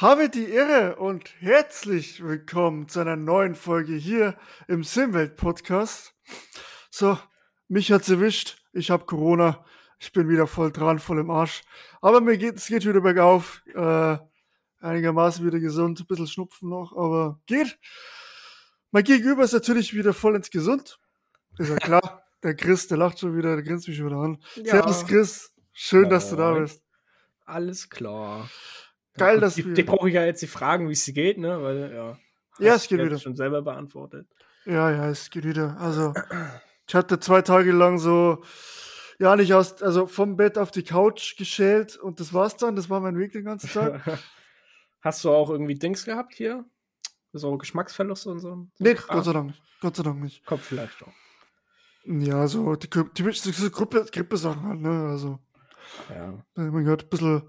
Habe die Ehre und herzlich willkommen zu einer neuen Folge hier im Simwelt Podcast. So, mich hat's erwischt. Ich habe Corona. Ich bin wieder voll dran, voll im Arsch. Aber mir geht es geht wieder bergauf. Äh, einigermaßen wieder gesund, ein bisschen Schnupfen noch, aber geht. Mein Gegenüber ist natürlich wieder voll ins Gesund. Ist ja klar. der Chris, der lacht schon wieder, der grinst mich schon wieder an. Ja. Servus Chris, schön, dass du da bist. Alles klar. Geil, dass die, wir- die brauche ich ja jetzt nicht fragen, wie es geht, ne? Weil, ja. Ja, es geht wieder. schon selber beantwortet. Ja, ja, es geht wieder. Also, ich hatte zwei Tage lang so, ja, nicht aus, also vom Bett auf die Couch geschält und das war's dann. Das war mein Weg den ganzen Tag. Hast du auch irgendwie Dings gehabt hier? So Geschmacksverlust und so? so nee, Kram? Gott sei Dank nicht. Gott sei Dank nicht. Kommt vielleicht auch. Ja, so die, die, die, die Grippe, Grippe-Sachen halt, ne? Also, Ja. mein Gott, ein bisschen,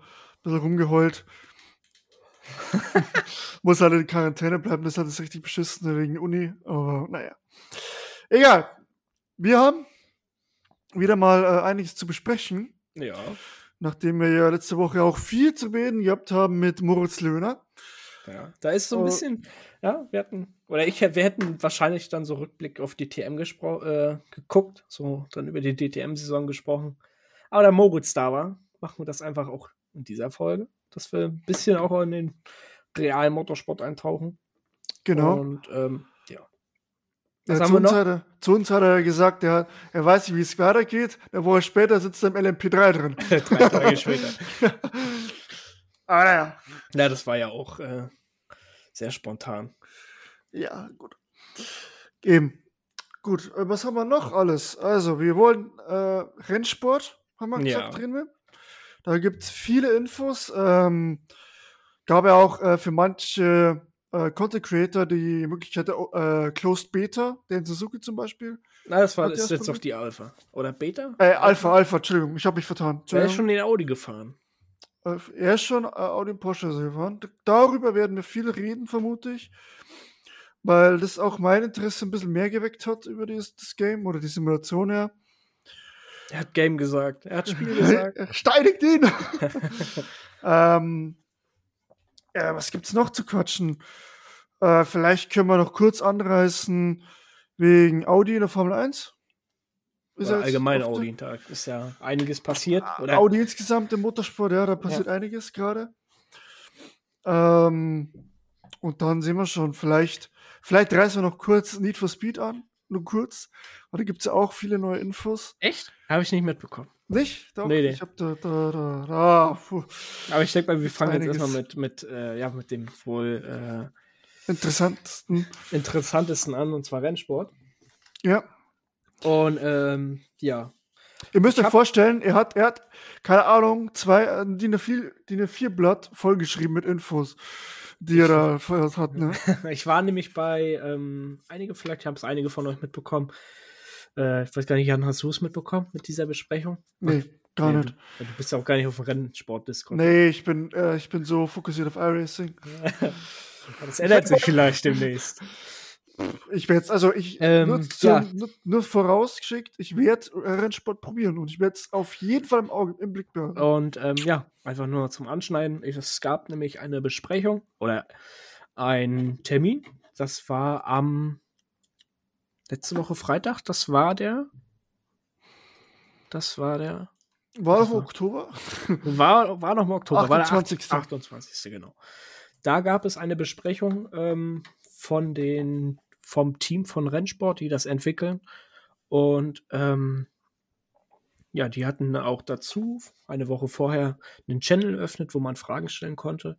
bisschen rumgeheult. Muss halt in Quarantäne bleiben, das hat es richtig beschissen wegen Uni, aber naja. Egal. Wir haben wieder mal äh, einiges zu besprechen. Ja. nachdem wir ja letzte Woche auch viel zu reden gehabt haben mit Moritz Löhner. ja. Da ist so ein Oh. bisschen, ja, wir hatten, oder ich, wir hätten wahrscheinlich dann so Rückblick auf die TM äh, geguckt, so dann über die DTM-Saison gesprochen. Aber da Moritz da war, machen wir das einfach auch in dieser Folge, dass wir ein bisschen auch in den realen Motorsport eintauchen. Genau. Und ähm, ja. Ja, was haben zu, wir uns noch? Hat er, zu uns hat er gesagt, er, er weiß nicht, wie es weitergeht. Eine Woche später sitzt er im LMP3 drin. Drei Tage später. Aber naja. Ja, das war ja auch äh, sehr spontan. Ja, gut. Eben. Gut, äh, was haben wir noch alles? Also, wir wollen äh, Rennsport, haben wir Ja. gesagt, drehen wir. Da gibt es viele Infos. Ähm, gab ja auch äh, für manche äh, Content Creator die Möglichkeit der äh, Closed Beta, den Suzuki zum Beispiel. Na, das war ist jetzt auf die Alpha. Oder Beta? Äh, Alpha, Alpha, Entschuldigung, ich habe mich vertan. Der ist Entschuldigung. schon den Audi gefahren. Äh, Er ist schon äh, Audi und Porsche gefahren. Darüber werden wir viel reden, vermute ich. Weil das auch mein Interesse ein bisschen mehr geweckt hat über dieses, das Game oder die Simulation her. Er hat Game gesagt. Er hat Spiel gesagt. Steinigt ihn! ähm, ja, was gibt's noch zu quatschen? Äh, vielleicht können wir noch kurz anreißen wegen Audi in der Formel 1. Ist Oder ja allgemein auf der- Audi. Da ist ja einiges passiert. Oder? Ah, Audi insgesamt im Motorsport, ja, da passiert einiges gerade. Ähm, und dann sehen wir schon, vielleicht, vielleicht reißen wir noch kurz Need for Speed an, nur kurz. Aber da gibt es ja auch viele neue Infos. Echt? Habe ich nicht mitbekommen. Nicht? Doch, Nee, nee. ich hab da, da, da, da, puh, Aber ich denke mal, wir fangen jetzt erstmal mit, mit, äh, ja, mit dem wohl interessantesten. äh, interessantesten an, und zwar Rennsport. Ja. Und ähm, ja, Ihr müsst Ich euch vorstellen, er hat, er hat, keine Ahnung, zwei äh, DIN A4, DIN A4 Blatt vollgeschrieben mit Infos, die er da vorher hat, ne? ich war nämlich bei ähm, einige, vielleicht haben es einige von euch mitbekommen. Äh, ich weiß gar nicht, Jan, hast du es mitbekommen mit dieser Besprechung? Nee, gar Nee, nicht. Du, du bist ja auch gar nicht auf dem Rennsport-Discord. Nee, ich bin, äh, ich bin so fokussiert auf iRacing. Das ändert sich vielleicht demnächst. Ich werde jetzt, also ich, Ähm, nur, ja. nur, nur vorausgeschickt, ich werde Rennsport probieren und ich werde es auf jeden Fall im Auge, im Blick behalten. Und ähm, ja, einfach nur zum Anschneiden. Es gab nämlich eine Besprechung oder ein Termin. Das war am letzte Woche Freitag. Das war der. Das war der. War das im Oktober? War, war noch im Oktober. War der 28.. 28. genau. Da gab es eine Besprechung ähm, von den, vom Team von Rennsport, die das entwickeln. Und ähm, ja, die hatten auch dazu eine Woche vorher einen Channel eröffnet, wo man Fragen stellen konnte.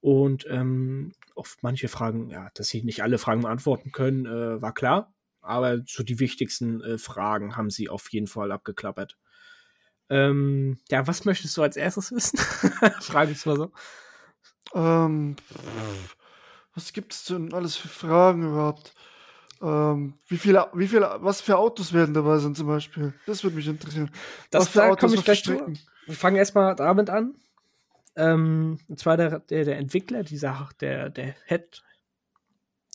Und ähm, auf manche Fragen, ja, dass sie nicht alle Fragen beantworten können, äh, war klar. Aber so die wichtigsten äh, Fragen haben sie auf jeden Fall abgeklappert. Ähm, ja, was möchtest du als erstes wissen? Frage ich mal so. Ähm, was gibt es denn alles für Fragen überhaupt? Ähm, wie viele, wie viele, was für Autos werden dabei sein zum Beispiel? Das würde mich interessieren. Das was für da Autos, ich gleich. Strecken? Wir fangen erstmal damit an. Ähm, und zwar der, der, der Entwickler, dieser, der, der Head,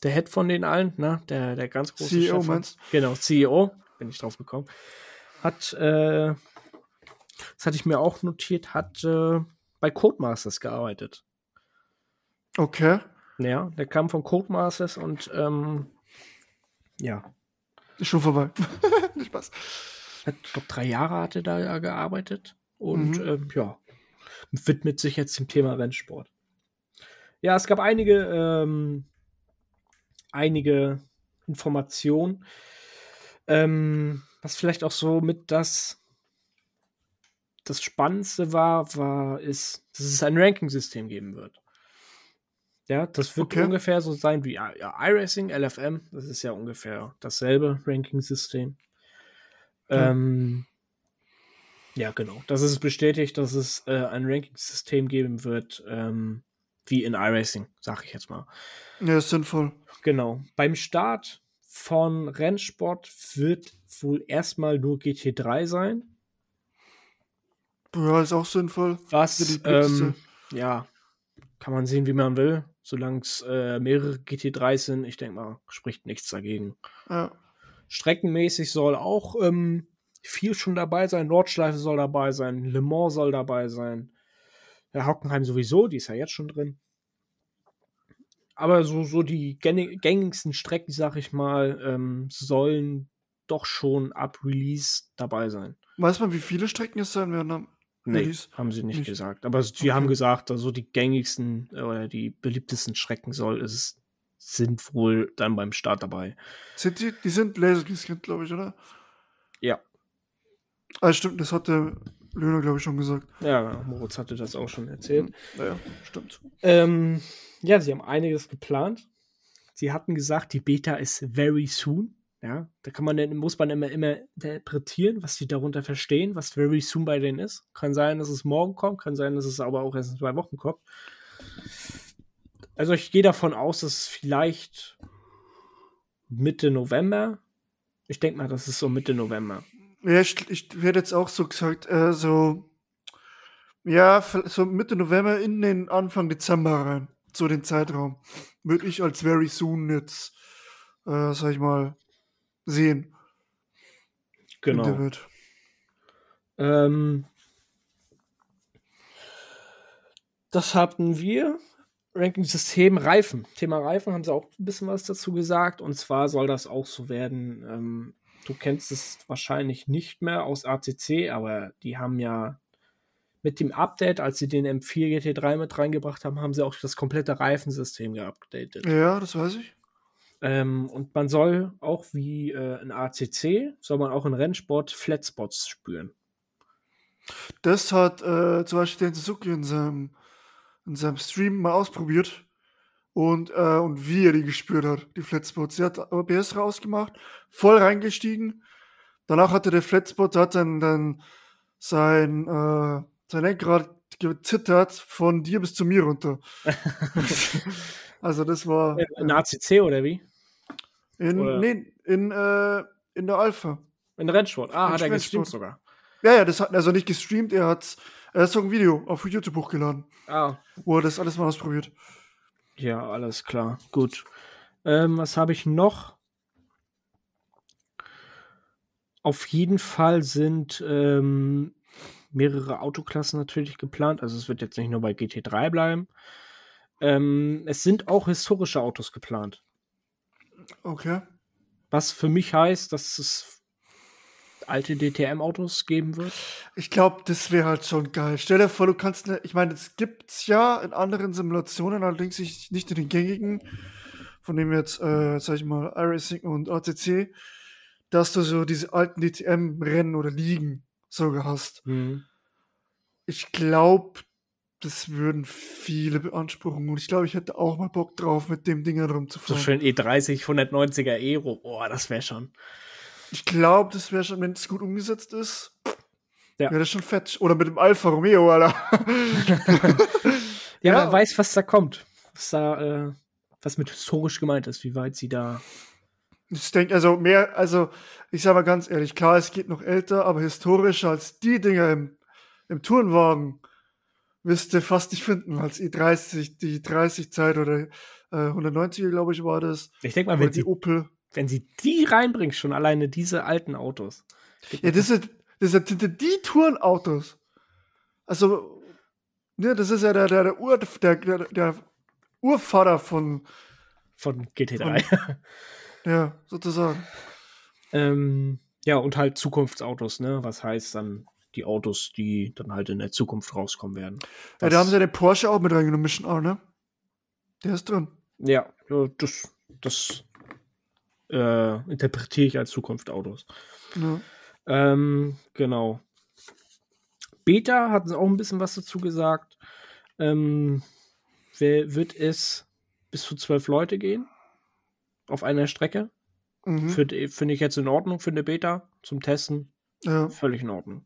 der Head von den allen, ne? Der, der ganz große CEO Chef. meinst Genau, CEO, bin ich drauf gekommen. Hat, äh, das hatte ich mir auch notiert, hat äh, bei Codemasters gearbeitet. Okay. Ja, der kam von Codemasters und ähm, ja. Ist schon vorbei. Spaß. Hat, glaube drei Jahre hatte da gearbeitet und mhm. ähm, ja, widmet sich jetzt dem Thema Rennsport. Ja, es gab einige, ähm, einige Informationen, ähm, was vielleicht auch so mit das das Spannendste war, war, ist, dass es ein Ranking-System geben wird. Ja, das wird okay. ungefähr so sein wie ja, iRacing, LFM. Das ist ja ungefähr dasselbe Ranking-System. Ja. Ähm, ja, genau. Das ist bestätigt, dass es äh, ein Ranking-System geben wird, ähm, wie in iRacing, sag ich jetzt mal. Ja, ist sinnvoll. Genau. Beim Start von Rennsport wird wohl erstmal nur GT3 sein. Ja, ist auch sinnvoll. Was, ähm, ja, kann man sehen, wie man will solange es äh, mehrere GT3 sind, ich denke mal, spricht nichts dagegen. Ja. Streckenmäßig soll auch ähm, viel schon dabei sein. Nordschleife soll dabei sein, Le Mans soll dabei sein. Ja, Hockenheim sowieso, die ist ja jetzt schon drin. Aber so, so die gängigsten Strecken, sag ich mal, ähm, sollen doch schon ab Release dabei sein. Weiß man, wie viele Strecken es sein werden? Nee, haben sie nicht, nicht. gesagt. Aber sie okay. haben gesagt, also die gängigsten äh, oder die beliebtesten Schrecken soll es sind wohl dann beim Start dabei. Sind die, die sind Lasergescannt, glaube ich, oder? Ja. Ah, stimmt, das hatte Löhner, glaube ich, schon gesagt. Ja, Moritz hatte das auch schon erzählt. Ja, stimmt. Ähm, ja, sie haben einiges geplant. Sie hatten gesagt, die Beta ist very soon. Ja, da kann man muss man immer, immer interpretieren, was sie darunter verstehen, was very soon bei denen ist. Kann sein, dass es morgen kommt, kann sein, dass es aber auch erst in zwei Wochen kommt. Also ich gehe davon aus, dass es vielleicht Mitte November. Ich denke mal, das ist so Mitte November. Ja, ich, ich werde jetzt auch so gesagt, äh, so ja, so Mitte November in den Anfang Dezember rein, so den Zeitraum, würde ich als very soon jetzt, äh, sag ich mal, sehen. Genau. Ähm, das hatten wir. Ranking-System Reifen. Thema Reifen haben sie auch ein bisschen was dazu gesagt. Und zwar soll das auch so werden. Ähm, du kennst es wahrscheinlich nicht mehr aus ACC, aber die haben ja mit dem Update, als sie den M4 GT3 mit reingebracht haben, haben sie auch das komplette Reifensystem geupdatet. Ja, das weiß ich. Ähm, und man soll auch wie äh, in ACC, soll man auch in Rennsport Flatspots spüren. Das hat äh, zum Beispiel den Suzuki in seinem, in seinem Stream mal ausprobiert und, äh, und wie er die gespürt hat, die Flatspots. Er hat OBS rausgemacht, voll reingestiegen. Danach hatte der Flatspot, hat dann, dann sein, äh, sein Lenkrad gezittert von dir bis zu mir runter. Also das war. In, in ACC oder wie? In, oder? Nee, in, äh, in der Alpha. In Rennsport. Ah, in hat er gestreamt sogar. Ja, ja, das hat also nicht gestreamt, er hat, er hat so ein Video auf YouTube hochgeladen. Ah. Wo er das alles mal ausprobiert. Ja, alles klar. Gut. Ähm, was habe ich noch? Auf jeden Fall sind ähm, mehrere Autoklassen natürlich geplant. Also es wird jetzt nicht nur bei GT3 bleiben. Ähm, es sind auch historische Autos geplant. Okay. Was für mich heißt, dass es alte DTM-Autos geben wird. Ich glaube, das wäre halt schon geil. Stell dir vor, du kannst, ne, ich meine, es gibt's ja in anderen Simulationen, allerdings nicht in den gängigen, von dem jetzt, äh, sag ich mal, iRacing und ATC, dass du so diese alten DTM-Rennen oder Ligen sogar hast. Mhm. Ich glaube, das würden viele beanspruchen. Und ich glaube, ich hätte auch mal Bock drauf, mit dem Ding herumzufahren. So schön E30 190er Aero. Boah, das wäre schon. Ich glaube, das wäre schon, wenn es gut umgesetzt ist. Ja. Wäre das schon fett. Oder mit dem Alfa Romeo, Alter. ja, ja, wer weiß, was da kommt. Was da, äh, was mit historisch gemeint ist, wie weit sie da. Ich denke, also mehr, also ich sage mal ganz ehrlich, klar, es geht noch älter, aber historischer als die Dinger im, im Tourenwagen wirst du fast nicht finden als E30, die 30-Zeit oder äh, 190er, glaube ich, war das. Ich denke mal, wenn sie, Opel. wenn sie die reinbringt, schon alleine diese alten Autos. Ja, das sind, das sind die Tourenautos. Also, ne, das ist ja der, der, der, Ur, der, der, der Urvater von, von GT3. Von, ja, sozusagen. ähm, ja, und halt Zukunftsautos, ne? Was heißt dann die Autos, die dann halt in der Zukunft rauskommen werden. ja, da haben sie ja den Porsche auch mit reingenommen, Mission auch, ne? Der ist drin. Ja, das, das äh, interpretiere ich als Zukunftsautos. Ja. Ähm, genau. Beta hatten sie auch ein bisschen was dazu gesagt. Ähm, wird es bis zu zwölf Leute gehen auf einer Strecke. Mhm. Finde ich jetzt in Ordnung für eine Beta zum Testen. Ja. Völlig in Ordnung.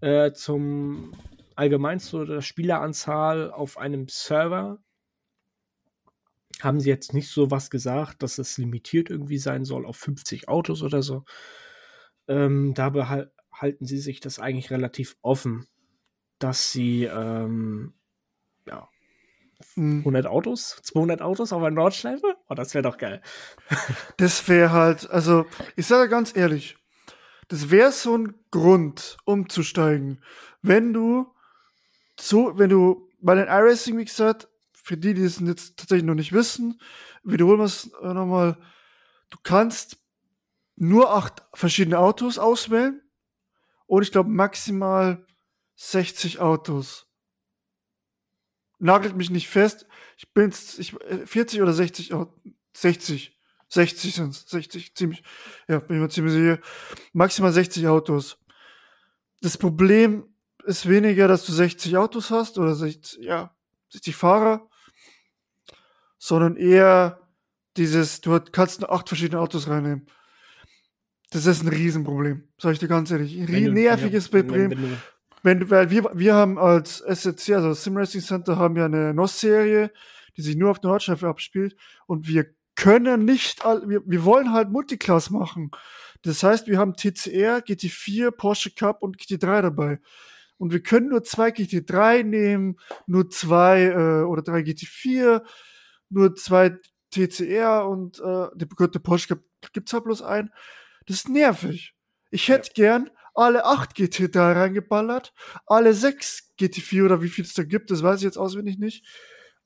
Äh, zum allgemein zu der Spieleranzahl auf einem Server haben sie jetzt nicht so was gesagt, dass es limitiert irgendwie sein soll auf 50 Autos oder so. Ähm, dabei halten sie sich das eigentlich relativ offen, dass sie ähm, ja 100 hm. Autos, 200 Autos auf einer Nordschleife? Oh, das wäre doch geil. das wäre halt, also ich sage ganz ehrlich, das wäre so ein Grund, umzusteigen, wenn du so, wenn du bei den iRacing, wie gesagt, für die, die es jetzt tatsächlich noch nicht wissen, wiederholen wir es äh, nochmal, du kannst nur acht verschiedene Autos auswählen und ich glaube maximal 60 Autos. Nagelt mich nicht fest. Ich bin ich, 40 äh, oder 60, 60. 60 sind es. 60, ziemlich, ja, bin ich mir ziemlich sicher. Maximal 60 Autos. Das Problem ist weniger, dass du 60 Autos hast oder 60, ja, 60 Fahrer, sondern eher dieses, du kannst nur acht verschiedene Autos reinnehmen. Das ist ein Riesenproblem, sag ich dir ganz ehrlich. Ein du, nerviges wenn, Problem. Wenn, wenn, wenn, weil wir, wir haben als SCC, also Sim Racing Center, haben ja eine NOS-Serie, die sich nur auf der Nordschleife abspielt und wir können nicht, wir, wir wollen halt Multiclass machen. Das heißt, wir haben TCR, GT4, Porsche Cup und GT3 dabei. Und wir können nur zwei GT3 nehmen, nur zwei äh, oder drei GT4, nur zwei TCR und äh, der bekannte Porsche Cup gibt's halt bloß ein. Das ist nervig. Ich hätte ja. gern alle acht GT3 reingeballert, alle sechs GT4 oder wie viel es da gibt, das weiß ich jetzt auswendig nicht.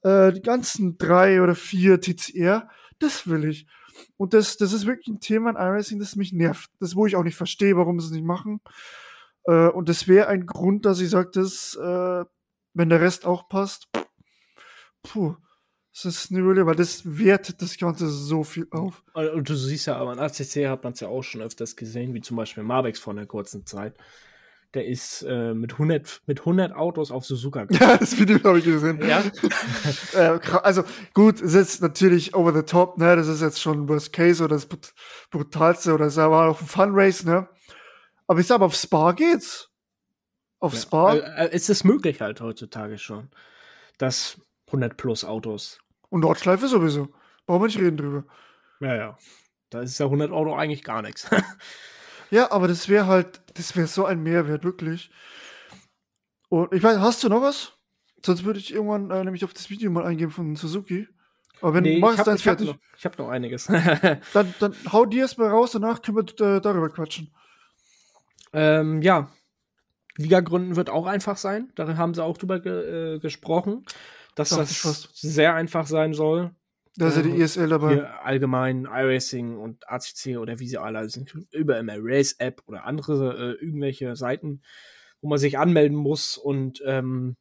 Äh, die ganzen drei oder vier TCR, das will ich. Und das, das ist wirklich ein Thema in iRacing, das mich nervt. Das, wo ich auch nicht verstehe, warum sie es nicht machen. Äh, und das wäre ein Grund, dass ich sage, dass, äh, wenn der Rest auch passt, puh, das ist eine Höhle, weil das wertet das Ganze so viel auf. Und du siehst ja, aber an ACC hat man es ja auch schon öfters gesehen, wie zum Beispiel Marbex vor einer kurzen Zeit. Der ist äh, mit, 100, mit 100 Autos auf Suzuka gekommen. Ja, das Video habe ich gesehen. Ja. äh, also gut, es ist natürlich over the top, ne? Das ist jetzt schon Worst Case oder das Brutalste oder es war auch ein Fun Race, ne? Aber ich sag, auf Spa geht's. Auf ja. Spa. Äh, ist es möglich halt heutzutage schon, dass 100 plus Autos. Und Nordschleife sowieso. Brauchen wir nicht reden drüber. Ja, ja. Da ist ja 100 Euro eigentlich gar nichts. ja, aber das wäre halt, das wäre so ein Mehrwert, wirklich. Und ich weiß, hast du noch was? Sonst würde ich irgendwann äh, nämlich auf das Video mal eingeben von Suzuki. Aber wenn nee, du machst, dann ich fertig. Hab noch, ich habe noch einiges. dann, dann hau dir erst mal raus, danach können wir äh, darüber quatschen. Ähm, ja. Liga gründen wird auch einfach sein. Da haben sie auch drüber ge äh, gesprochen dass das sehr einfach sein soll. Da ist ja die ESL dabei. Hier allgemein iRacing und ACC oder wie sie alle sind, über immer Race-App oder andere äh, irgendwelche Seiten, wo man sich anmelden muss und ähm,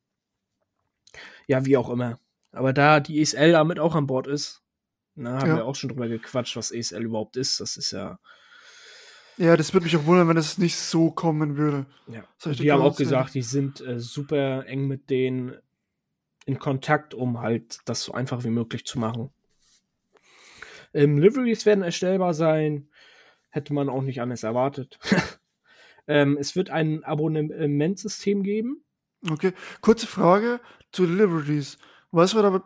ja, wie auch immer. Aber da die ESL damit auch an Bord ist, na, haben ja. wir auch schon drüber gequatscht, was ESL überhaupt ist. Das ist ja. Ja, das würde mich auch wundern, wenn es nicht so kommen würde. Ja. Die haben auch gesagt, die sind äh, super eng mit denen in Kontakt, um halt das so einfach wie möglich zu machen. Ähm, Liveries werden erstellbar sein. Hätte man auch nicht anders erwartet. ähm, es wird ein Abonnementsystem geben. Okay, kurze Frage zu Liveries. Weißt du aber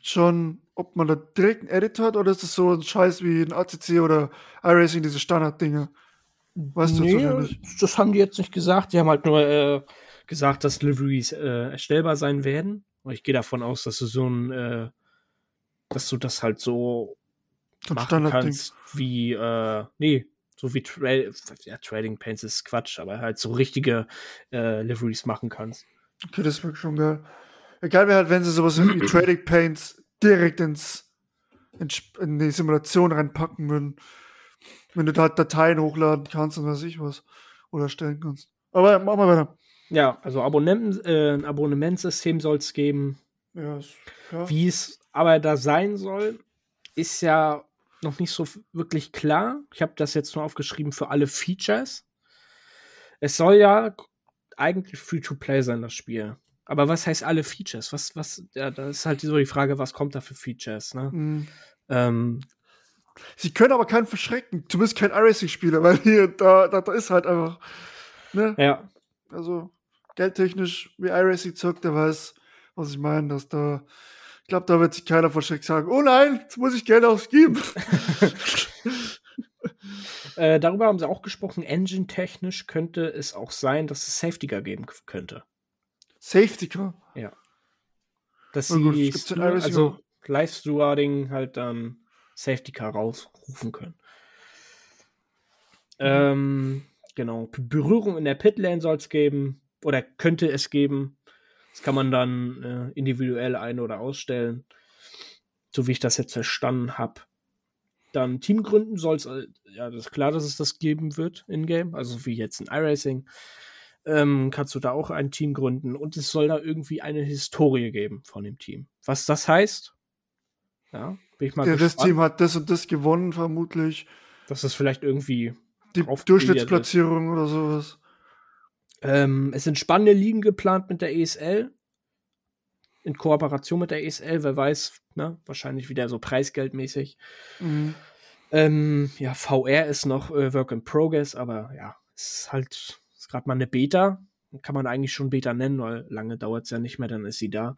schon, ob man da direkt einen Editor hat oder ist das so ein Scheiß wie ein ACC oder iRacing, diese Standarddinger? Weißt nee, du das haben die jetzt nicht gesagt. Die haben halt nur äh, gesagt, dass Liveries äh, erstellbar sein werden. Und ich gehe davon aus, dass du so ein, äh, dass du das halt so Zum machen kannst, wie, äh, nee, so wie Tra ja, Trading Paints ist Quatsch, aber halt so richtige äh, Liveries machen kannst. Okay, das wäre schon geil. Egal wäre halt, wenn sie sowas wie Trading Paints direkt ins, in die Simulation reinpacken würden. Wenn du da Dateien hochladen kannst und was ich was. Oder stellen kannst. Aber machen wir weiter. Ja, also Abonnenten, äh, ein Abonnementssystem soll es geben. Ja, ist, ja. Wie es aber da sein soll, ist ja noch nicht so wirklich klar. Ich habe das jetzt nur aufgeschrieben für alle Features. Es soll ja eigentlich Free-to-Play sein, das Spiel. Aber was heißt alle Features? Was, was, ja, da ist halt so die Frage, was kommt da für Features, ne? Mhm. Ähm, Sie können aber keinen verschrecken, zumindest kein iRacing-Spieler, weil hier, da, da, da ist halt einfach, ne? ja, Also, geldtechnisch, wie iRacing zockt, der weiß, was ich meine, dass da, glaube, da wird sich keiner verschreckt sagen, oh nein, jetzt muss ich Geld ausgeben. äh, darüber haben sie auch gesprochen. Engine-technisch könnte es auch sein, dass es Safety Car geben könnte. Safety Car. Dass Na gut, sie, Stu- iRacing also. Live-Stewarding halt dann Safety Car rausrufen können. Mhm. Ähm, genau. Berührung in der Pitlane soll es geben. Oder könnte es geben. Das kann man dann äh, individuell ein- oder ausstellen. So wie ich das jetzt verstanden habe. Dann Teamgründen soll es, äh, ja, das ist klar, dass es das geben wird in-game. Also wie jetzt in iRacing. Ähm, kannst du da auch ein Team gründen. Und es soll da irgendwie eine Historie geben von dem Team. Was das heißt, ja, bin ich mal Ja, das gespannt. Team hat das und das gewonnen, vermutlich. dass es vielleicht irgendwie Die Durchschnittsplatzierung oder sowas. Ähm, es sind spannende Ligen geplant mit der ESL. In Kooperation mit der ESL, wer weiß, ne? Wahrscheinlich wieder so preisgeldmäßig. Mhm. Ähm, ja, VR ist noch äh, Work in Progress, aber ja, ist halt ist gerade mal eine Beta. Kann man eigentlich schon Beta nennen, weil lange dauert es ja nicht mehr, dann ist sie da.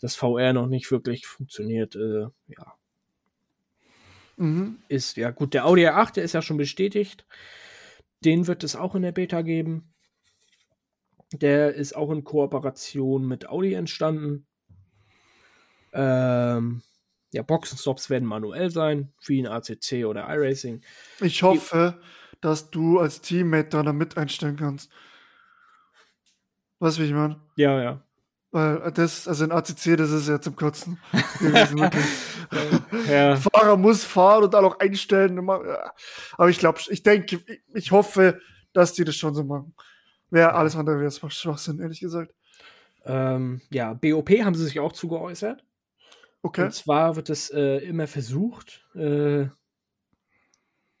Dass VR noch nicht wirklich funktioniert, äh, ja, Mhm. ist ja gut. Der Audi R8, der ist ja schon bestätigt. Den wird es auch in der Beta geben. Der ist auch in Kooperation mit Audi entstanden. Ähm, ja, Boxenstops werden manuell sein, wie in ACC oder iRacing. Ich hoffe, dass du als Teammate da mit einstellen kannst. Weißt du, wie ich meine? Ja, ja. Weil das, also in ACC, das ist ja zum Kotzen. ja. Fahrer muss fahren und dann auch einstellen. Aber ich glaube, ich denke, ich, ich hoffe, dass die das schon so machen. Wäre alles andere wäre es Schwachsinn, ehrlich gesagt. Ähm, ja, BOP haben sie sich auch zu geäußert. Okay. Und zwar wird es äh, immer versucht, äh,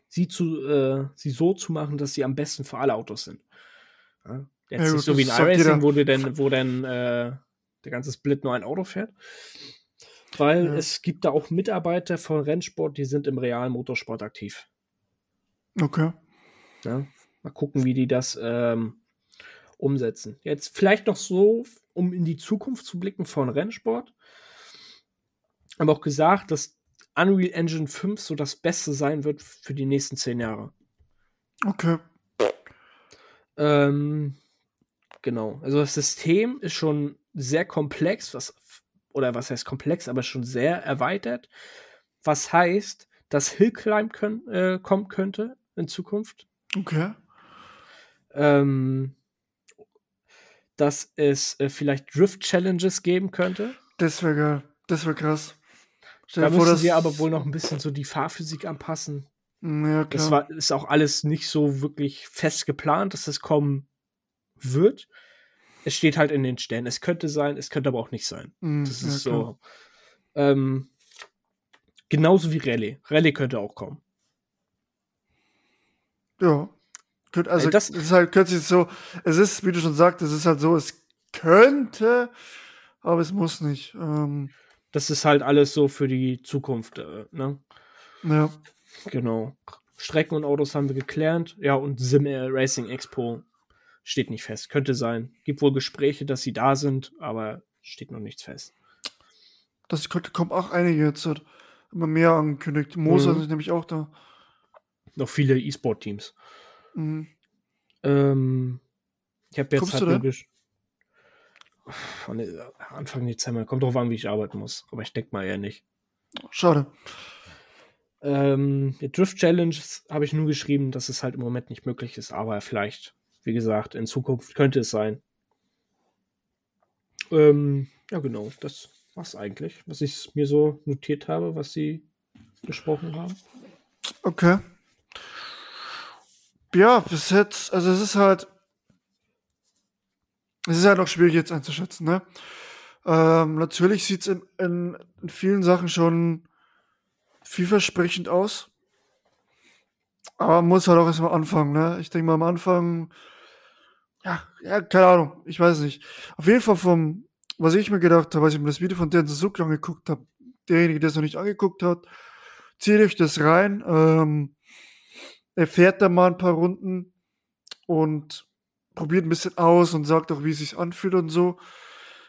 sie, zu, äh, sie so zu machen, dass sie am besten für alle Autos sind. Ja? Jetzt Ja, nicht so wie in das sagt iRacing, wo, denn, wo dann äh, der ganze Split nur ein Auto fährt. Weil Ja. es gibt da auch Mitarbeiter von Rennsport, die sind im realen Motorsport aktiv. Okay. Ja? Mal gucken, wie die das ähm, umsetzen. Jetzt vielleicht noch so, um in die Zukunft zu blicken von Rennsport. Haben auch gesagt, dass Unreal Engine 5 so das Beste sein wird für die nächsten zehn Jahre. Okay. Ähm, genau. Also das System ist schon sehr komplex, was oder was heißt komplex, aber schon sehr erweitert. Was heißt, dass Hillclimb können, äh, kommen könnte in Zukunft. Okay. ähm, dass es äh, vielleicht Drift-Challenges geben könnte. Das wäre geil. Das wäre krass. Stell Da vor, müssen sie aber wohl noch ein bisschen so die Fahrphysik anpassen. Mm, Ja, Das klar. war, ist auch alles nicht so wirklich fest geplant, dass es kommen wird. Es steht halt in den Sternen. Es könnte sein, es könnte aber auch nicht sein. Mm, Das ja, ist klar. so. Ähm, genauso wie Rallye. Rallye könnte auch kommen. Ja. Also, das- ist halt kürzlich so, es ist, wie du schon sagst, es ist halt so, es könnte, aber es muss nicht. Ähm, Das ist halt alles so für die Zukunft. Äh, ne? ja. Genau. Strecken und Autos haben wir geklärt. Ja, und Sim Racing Expo steht nicht fest. Könnte sein. Gibt wohl Gespräche, dass sie da sind, aber steht noch nichts fest. Das könnte, kommen auch einige jetzt, hat immer mehr angekündigt. Moser Mhm. sind nämlich auch da. Noch viele E-Sport-Teams. Mhm. Ähm, ich habe jetzt Kommst halt äh, Anfang Dezember. Kommt drauf an, wie ich arbeiten muss. Aber ich denke mal eher nicht. Schade. Ähm, die Drift Challenge habe ich nur geschrieben, dass es halt im Moment nicht möglich ist, aber vielleicht, wie gesagt, in Zukunft könnte es sein. Ähm, ja, genau, das was eigentlich, was ich mir so notiert habe, was sie gesprochen haben. Okay. Ja, bis jetzt, also es ist halt, es ist halt auch schwierig jetzt einzuschätzen, ne? Ähm, natürlich sieht es in, in, in, vielen Sachen schon vielversprechend aus. Aber man muss halt auch erstmal anfangen, ne? Ich denke mal am Anfang, ja, ja, keine Ahnung, ich weiß nicht. Auf jeden Fall vom, was ich mir gedacht habe, als ich mir das Video von Dan Suzuki angeguckt habe, derjenige, der es noch nicht angeguckt hat, zieht euch das rein. Ähm, er fährt da mal ein paar Runden und probiert ein bisschen aus und sagt auch, wie es sich anfühlt und so.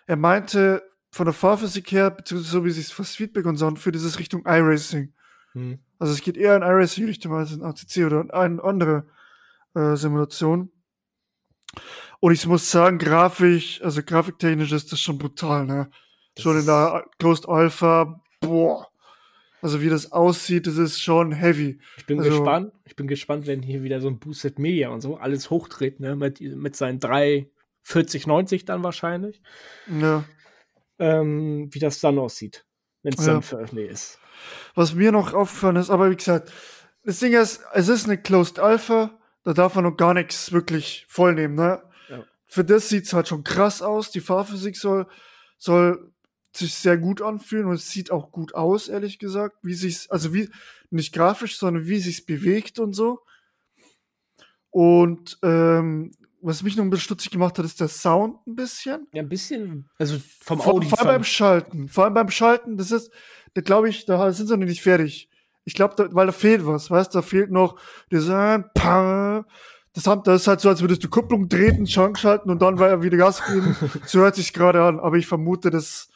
Er meinte, von der Fahrphysik her, beziehungsweise so wie sich das Feedback und so anfühlt, ist es Richtung iRacing. Hm. Also es geht eher in iRacing-Richtung als in ACC oder in eine andere äh, Simulation. Und ich muss sagen, grafisch, also grafiktechnisch ist das schon brutal, ne? Das schon in der Ghost Alpha, boah. Also wie das aussieht, das ist schon heavy. Ich bin also, gespannt. Ich bin gespannt, wenn hier wieder so ein Boosted Media und so alles hochdreht, ne? Mit, mit seinen drei 4090 dann wahrscheinlich. Ja. Ähm, wie das dann aussieht, wenn es ja. dann veröffentlicht ist. Was mir noch aufgefallen ist, aber wie gesagt, das Ding ist, es ist eine Closed Alpha, da darf man noch gar nichts wirklich vollnehmen, ne? Ja. Für das sieht es halt schon krass aus. Die Fahrphysik soll, soll sich sehr gut anfühlen und es sieht auch gut aus, ehrlich gesagt, wie sich's, also wie, nicht grafisch, sondern wie sich's bewegt und so. Und ähm, was mich noch ein bisschen stutzig gemacht hat, ist der Sound ein bisschen. Ja, ein bisschen, also vom vor, Audio. Vor allem beim Schalten. Vor allem beim Schalten, das ist, da glaube ich, da sind sie noch nicht fertig. Ich glaube, weil da fehlt was, weißt du, da fehlt noch dieser Pang. Das, haben, das ist halt so, als würdest du Kupplung drehen, Chunk schalten und dann wieder Gas geben. so hört sich gerade an, aber ich vermute, das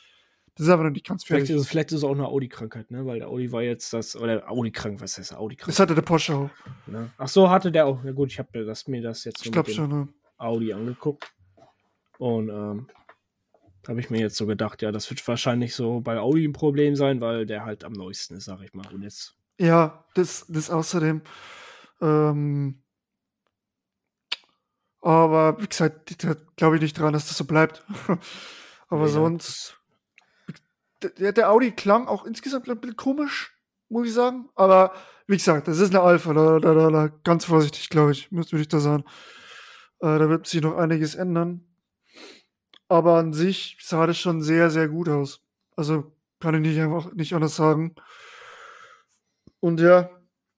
das ist aber noch nicht ganz fertig. Vielleicht ist, es, vielleicht ist es auch eine Audi-Krankheit, ne? Weil der Audi war jetzt das, oder Audi-krank, was heißt Audi-krank? Das hatte der Porsche auch. Ne? Ach so, hatte der auch. Ja gut, ich habe mir das, mir das jetzt ich glaub schon, ne? Audi angeguckt. Und ähm, habe ich mir jetzt so gedacht, ja, das wird wahrscheinlich so bei Audi ein Problem sein, weil der halt am neuesten ist, sag ich mal. Und jetzt. Ja, das, das außerdem. Ähm, aber wie gesagt, glaube ich nicht dran, dass das so bleibt. aber ja, sonst der, der Audi klang auch insgesamt ein bisschen komisch, muss ich sagen. Aber wie gesagt, das ist eine Alpha, da, da, da, da ganz vorsichtig, glaube ich, müsste ich da sagen. Äh, da wird sich noch einiges ändern. Aber an sich sah das schon sehr, sehr gut aus. Also kann ich nicht einfach nicht anders sagen. Und ja,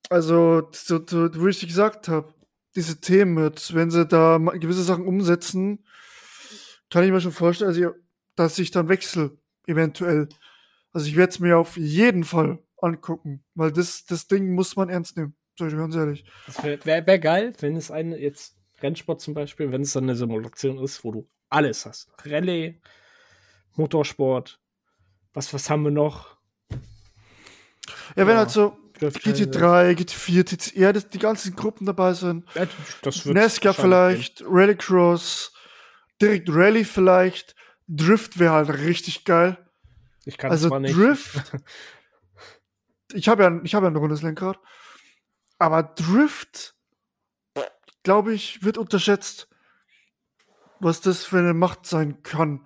also, so, so, wie ich gesagt habe, diese Themen mit, wenn sie da gewisse Sachen umsetzen, kann ich mir schon vorstellen, dass ich dann wechsle eventuell. Also ich werde es mir auf jeden Fall angucken, weil das, das Ding muss man ernst nehmen, sag ich ganz ehrlich. Das wäre wär, wär geil, wenn es eine, jetzt Rennsport zum Beispiel, wenn es dann eine Simulation ist, wo du alles hast. Rallye, Motorsport, was, was haben wir noch? Ja, wenn ja. halt so GT3, GT4, TCR, das, die ganzen Gruppen dabei sind. Ja, Nesca vielleicht, Rallycross, direkt Rally vielleicht, Drift wäre halt richtig geil. Ich kann also nicht. Drift. ich habe ja, ich habe ja ein rundes Lenkrad. Aber Drift, glaube ich, wird unterschätzt, was das für eine Macht sein kann,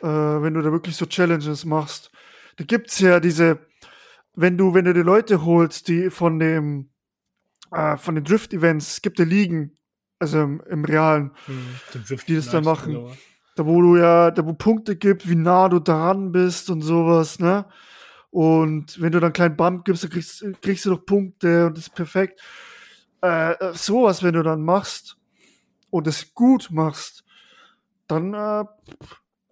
äh, wenn du da wirklich so Challenges machst. Da gibt's ja diese, wenn du, wenn du die Leute holst, die von dem, äh, von den Drift-Events, es gibt ja Ligen, also im, im Realen, hm, die das dann machen. Genau. Da wo du ja, da wo Punkte gibt, wie nah du dran bist und sowas, ne? Und wenn du dann einen kleinen Bump gibst, dann kriegst, kriegst du doch Punkte und das ist perfekt. Äh, sowas, wenn du dann machst und es gut machst, dann äh,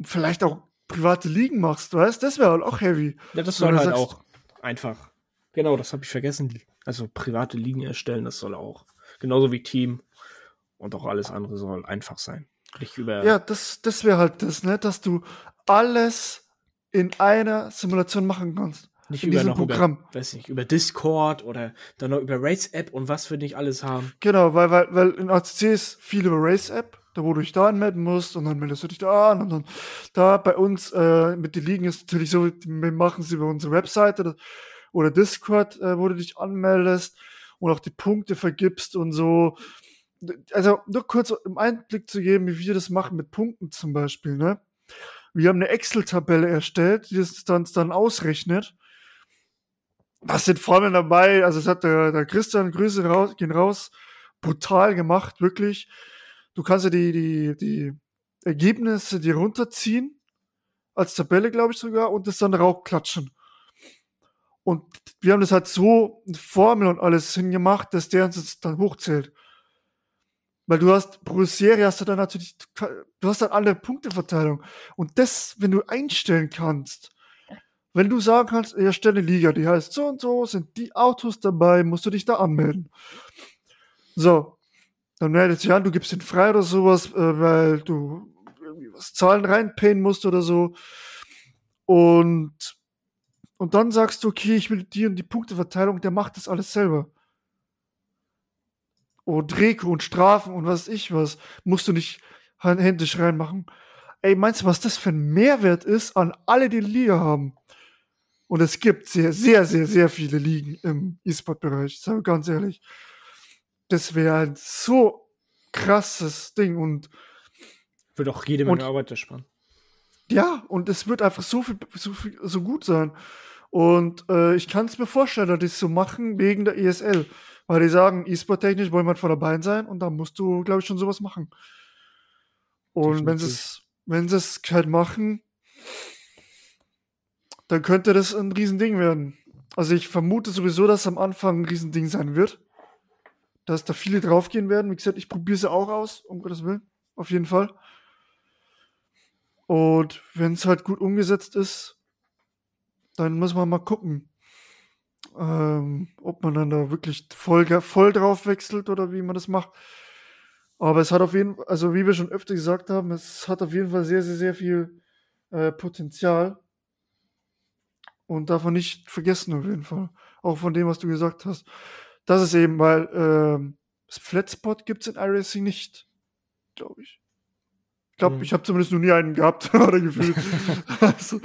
vielleicht auch private Ligen machst, weißt Das wäre halt auch heavy. Ja, das soll halt sagst, auch einfach. Genau, das habe ich vergessen. Also private Ligen erstellen, das soll auch. Genauso wie Team und auch alles andere soll einfach sein. Nicht über ja, das, das wäre halt das, ne? dass du alles in einer Simulation machen kannst. Nicht in über diesem Programm. Über, weiß nicht, über Discord oder dann noch über Race-App und was wir nicht alles haben. Genau, weil, weil, weil in ACC ist viel über Race-App, da wo du dich da anmelden musst und dann meldest du dich da an und dann da bei uns äh, mit den Ligen ist natürlich so, wir machen sie über unsere Webseite oder Discord, äh, wo du dich anmeldest und auch die Punkte vergibst und so also nur kurz im Einblick zu geben, wie wir das machen mit Punkten zum Beispiel, ne? Wir haben eine Excel-Tabelle erstellt, die das dann, dann ausrechnet. Was sind Formeln dabei? Also es hat der, der Christian, Grüße raus, gehen raus, brutal gemacht, wirklich. Du kannst ja die, die, die Ergebnisse dir runterziehen, als Tabelle, glaube ich sogar, und das dann raufklatschen. Und wir haben das halt so Formel und alles hingemacht, dass der uns jetzt dann hochzählt. Weil du hast, pro Serie hast du dann natürlich, du hast dann alle Punkteverteilung. Und das, wenn du einstellen kannst, wenn du sagen kannst, erstelle Liga, die heißt so und so, sind die Autos dabei, musst du dich da anmelden. So. Dann meldet sich an, du gibst den frei oder sowas, äh, weil du irgendwie was Zahlen reinpayen musst oder so. Und und dann sagst du, okay, ich will die und die Punkteverteilung, der macht das alles selber. Und Reko und Strafen und was ich was, musst du nicht händisch reinmachen. Ey, meinst du, was das für ein Mehrwert ist an alle, die Liga haben? Und es gibt sehr, sehr, sehr, sehr viele Ligen im E-Sport-Bereich, sage ich ganz ehrlich. Das wäre ein so krasses Ding und wird auch jede Menge und, Arbeit ersparen. Ja, und es wird einfach so viel, so viel, so gut sein. Und äh, ich kann es mir vorstellen, dass die es so machen wegen der ESL. Weil die sagen, E-Sport-technisch wollen wir von dabei sein und da musst du, glaube ich, schon sowas machen. Und wenn sie es, wenn sie es halt machen, dann könnte das ein Riesending werden. Also ich vermute sowieso, dass am Anfang ein Riesending sein wird. Dass da viele draufgehen werden. Wie gesagt, ich probiere sie auch aus, um Gottes Willen. Auf jeden Fall. Und wenn es halt gut umgesetzt ist, dann muss man mal gucken, ähm, ob man dann da wirklich voll, voll drauf wechselt oder wie man das macht. Aber es hat auf jeden Fall, also wie wir schon öfter gesagt haben, es hat auf jeden Fall sehr, sehr, sehr viel äh, Potenzial. Und davon nicht vergessen auf jeden Fall. Auch von dem, was du gesagt hast. Das ist eben, weil ähm, Flatspot gibt es in iRacing nicht, glaube ich. Ich glaube, mhm. ich habe zumindest noch nie einen gehabt oder gefühlt. also,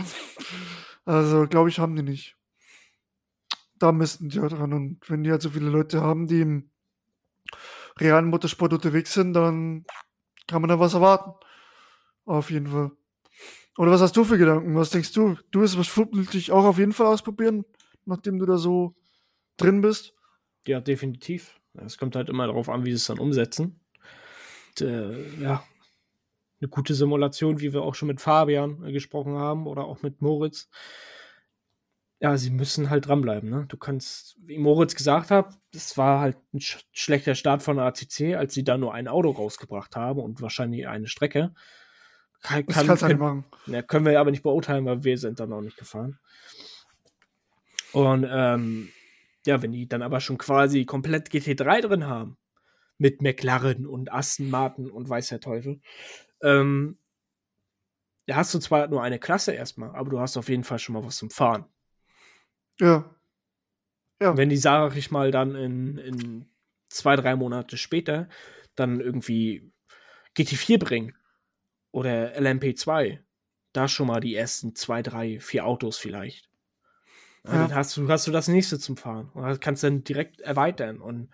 also glaube ich, haben die nicht. Da müssten die ja dran. Und wenn die halt so viele Leute haben, die im realen Motorsport unterwegs sind, dann kann man da was erwarten. Auf jeden Fall. Oder was hast du für Gedanken? Was denkst du? Du wirst was vermutlich auch auf jeden Fall ausprobieren, nachdem du da so drin bist? Ja, definitiv. Es kommt halt immer darauf an, wie sie es dann umsetzen. Und, äh, ja, eine gute Simulation, wie wir auch schon mit Fabian äh, gesprochen haben oder auch mit Moritz. Ja, sie müssen halt dranbleiben. Ne? Du kannst, wie Moritz gesagt hat, das war halt ein sch schlechter Start von der ACC, als sie da nur ein Auto rausgebracht haben und wahrscheinlich eine Strecke. Kann, das kannst du nicht machen. Ja, können wir aber nicht beurteilen, weil wir sind dann auch nicht gefahren. Und ähm, ja, wenn die dann aber schon quasi komplett GT3 drin haben, mit McLaren und Aston Martin und weiß der Teufel, ähm, da hast du zwar nur eine Klasse erstmal, aber du hast auf jeden Fall schon mal was zum Fahren. Ja. Ja. Wenn die, sag ich mal, dann in, in zwei, drei Monate später dann irgendwie GT4 bringen oder LMP2, da schon mal die ersten zwei, drei, vier Autos vielleicht. Ja. Dann hast du, hast du das nächste zum Fahren und kannst dann direkt erweitern und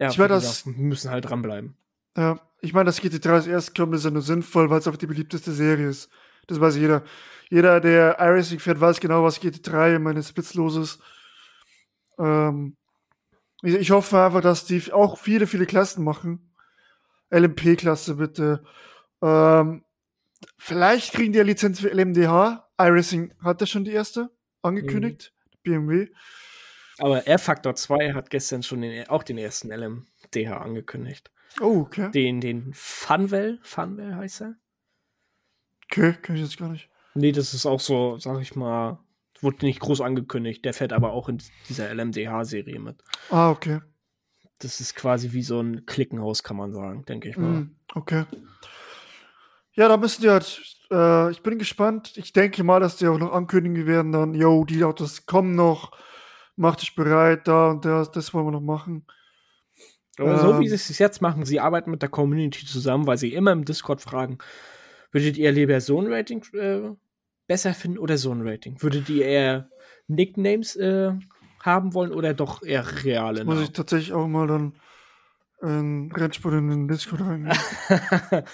ja, ich meine, das müssen halt dranbleiben. Ja, ich meine, das GT3 erst kommt, ist ja nur sinnvoll, weil es auch die beliebteste Serie ist. Das weiß jeder. Jeder, der iRacing fährt, weiß genau, was GT3 meine Spitzlos ist. Ähm, ich hoffe einfach, dass die auch viele, viele Klassen machen. LMP-Klasse bitte. Ähm, vielleicht kriegen die ja Lizenz für LMDH. iRacing hatte schon die erste angekündigt. Mhm. BMW. Aber R-Factor 2 hat gestern schon den, auch den ersten LMDH angekündigt. Oh, okay. Den, den Funwell, Funwell heißt er. Okay, kann ich jetzt gar nicht. Nee, das ist auch so, sag ich mal, wurde nicht groß angekündigt. Der fährt aber auch in dieser LMDH-Serie mit. Ah, okay. Das ist quasi wie so ein Klickenhaus, kann man sagen, denke ich mal. Mm, okay. Ja, da müssen die halt, äh, ich bin gespannt. Ich denke mal, dass die auch noch ankündigen werden, dann, yo, die Autos kommen noch, mach dich bereit, da und das, das wollen wir noch machen. Aber so wie ähm. sie es jetzt machen, sie arbeiten mit der Community zusammen, weil sie immer im Discord fragen, würdet ihr lieber so ein Rating äh, besser finden oder so ein Rating? Würdet ihr eher Nicknames äh, haben wollen oder doch eher reale Namen? Muss ich tatsächlich auch mal dann in Rennsport in den Discord reingehen.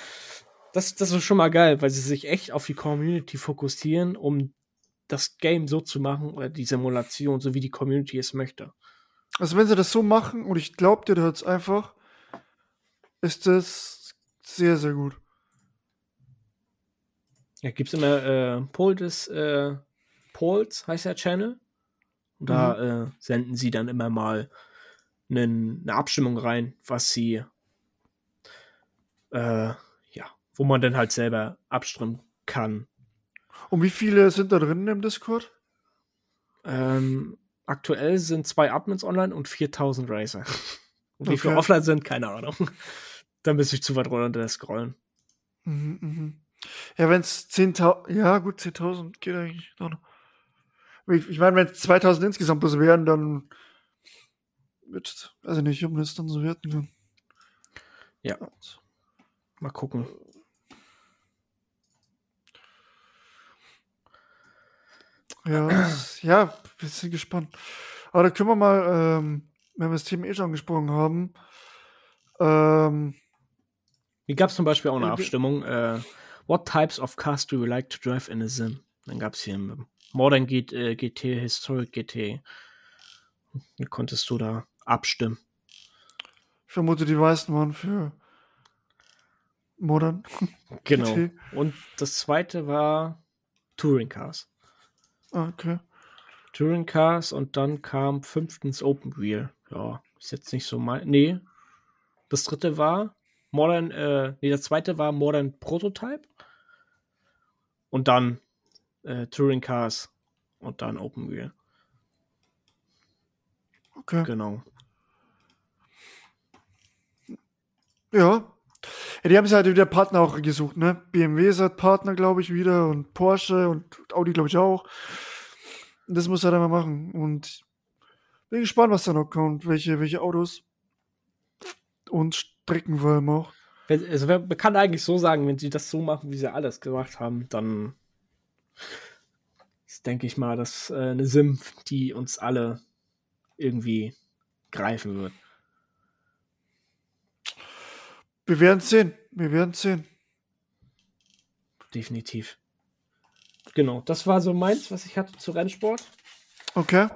Das, das ist schon mal geil, weil sie sich echt auf die Community fokussieren, um das Game so zu machen oder die Simulation, so wie die Community es möchte. Also wenn sie das so machen, und ich glaube dir das einfach, ist das sehr, sehr gut. Ja, gibt es immer äh, Pol des äh, Pols, heißt der Channel. Und da mhm. äh, senden sie dann immer mal einen, eine Abstimmung rein, was sie, äh, ja, wo man dann halt selber abstimmen kann. Und wie viele sind da drin im Discord? Ähm, aktuell sind zwei Admins online und 4000 Racer. Und wie okay. viele offline sind, keine Ahnung. da müsste ich zu weit runter scrollen. Mhm, mhm. Ja, wenn es 10.000, ja gut, 10.000 geht eigentlich noch. Ich, ich meine, wenn es 2.000 insgesamt bloß wären, dann wird, ich nicht, ob man das dann so werten kann. Ja. Mal gucken. Ja, ja, bisschen gespannt. Aber da können wir mal, ähm, wenn wir das Thema eh schon angesprochen haben, ähm, Hier gab es zum Beispiel auch eine Abstimmung. Äh, what types of cars do you like to drive in a sim? Dann gab es hier Modern GT, äh, GT, Historic GT. Dann konntest du da abstimmen. Ich vermute, die meisten waren für Modern. Genau. GT. Und das zweite war Touring Cars. Ah, okay. Touring Cars und dann kam fünftens Open Wheel. Ja, ist jetzt nicht so mal. Nee. Das dritte war Modern, äh, nee, das zweite war Modern Prototype. Und dann äh, Touring Cars und dann Open Wheel. Okay. Genau. Ja. ja die haben sich halt wieder Partner auch gesucht, ne? BMW ist halt Partner, glaube ich, wieder und Porsche und Audi, glaube ich, auch. Und das muss er dann mal machen. Und bin gespannt, was da noch kommt, welche, welche Autos und Strecken vor allem auch. Also man kann eigentlich so sagen, wenn sie das so machen, wie sie alles gemacht haben, dann ist, denke ich mal, das äh, eine Sim, die uns alle irgendwie greifen wird. Wir werden sehen. Wir werden sehen. Definitiv. Genau, das war so meins, was ich hatte zu Rennsport. Okay.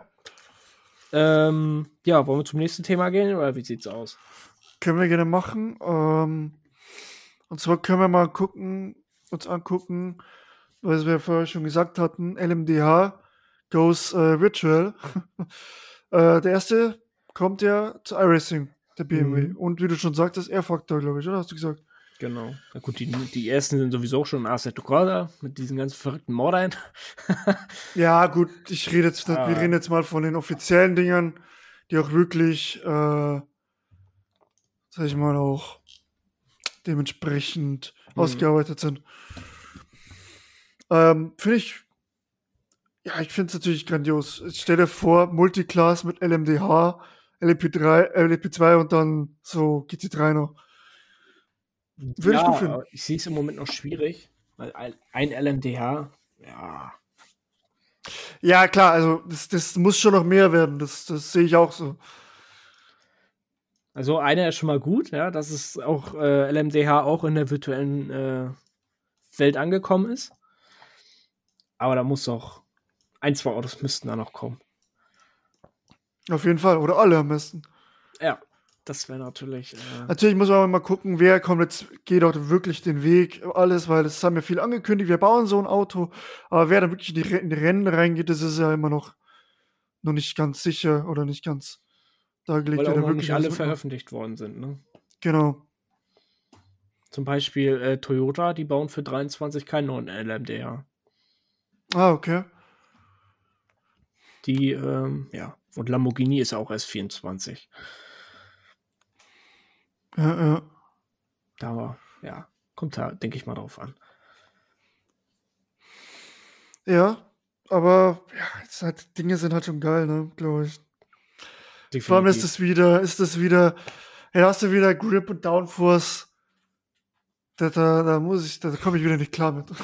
Ähm, ja, wollen wir zum nächsten Thema gehen oder wie sieht's aus? Können wir gerne machen. Ähm, und zwar können wir mal gucken, uns angucken, was wir vorher schon gesagt hatten, LMDH goes äh, virtual. äh, der erste kommt ja zu iRacing, der BMW. Mhm. Und wie du schon sagtest, R-Faktor, glaube ich, oder hast du gesagt? Genau. Na gut, die, die ersten sind sowieso schon Assetto Corsa mit diesen ganz verrückten Mordern. ja, gut, ich rede jetzt, ah. wir reden jetzt mal von den offiziellen Dingern, die auch wirklich, äh, sag ich mal, auch dementsprechend mhm. ausgearbeitet sind. Ähm, finde ich, ja, ich finde es natürlich grandios. Ich stell dir vor, Multiclass mit LMDH, LP3, LP2 und dann so GT3 noch. Würde ja, ich finden. Ich sehe es im Moment noch schwierig, weil ein LMDH, ja. Ja, klar, also das, das muss schon noch mehr werden. Das, das sehe ich auch so. Also einer ist schon mal gut, ja, dass es auch äh, LMDH auch in der virtuellen äh, Welt angekommen ist. Aber da muss auch ein, zwei Autos müssten da noch kommen. Auf jeden Fall, oder alle am besten. Ja, das wäre natürlich. Äh natürlich muss man mal gucken, wer kommt jetzt, geht auch wirklich den Weg, alles, weil das haben wir viel angekündigt, wir bauen so ein Auto, aber wer dann wirklich in die, in die Rennen reingeht, das ist ja immer noch, noch nicht ganz sicher oder nicht ganz dargelegt. Weil auch noch nicht alle veröffentlicht worden sind, ne? Genau. Zum Beispiel äh, Toyota, die bauen für 23 keinen neuen LMDH. Ah, okay. Die, ähm, ja, und Lamborghini ist auch erst 24. Ja, ja. Da, ja, kommt da, denke ich mal, drauf an. Ja, aber ja, halt, Dinge sind halt schon geil, ne, glaube ich. Definitiv. Vor allem ist es wieder, ist es wieder, ja, hast du wieder Grip und Downforce da, da, da muss ich, da komme ich wieder nicht klar mit.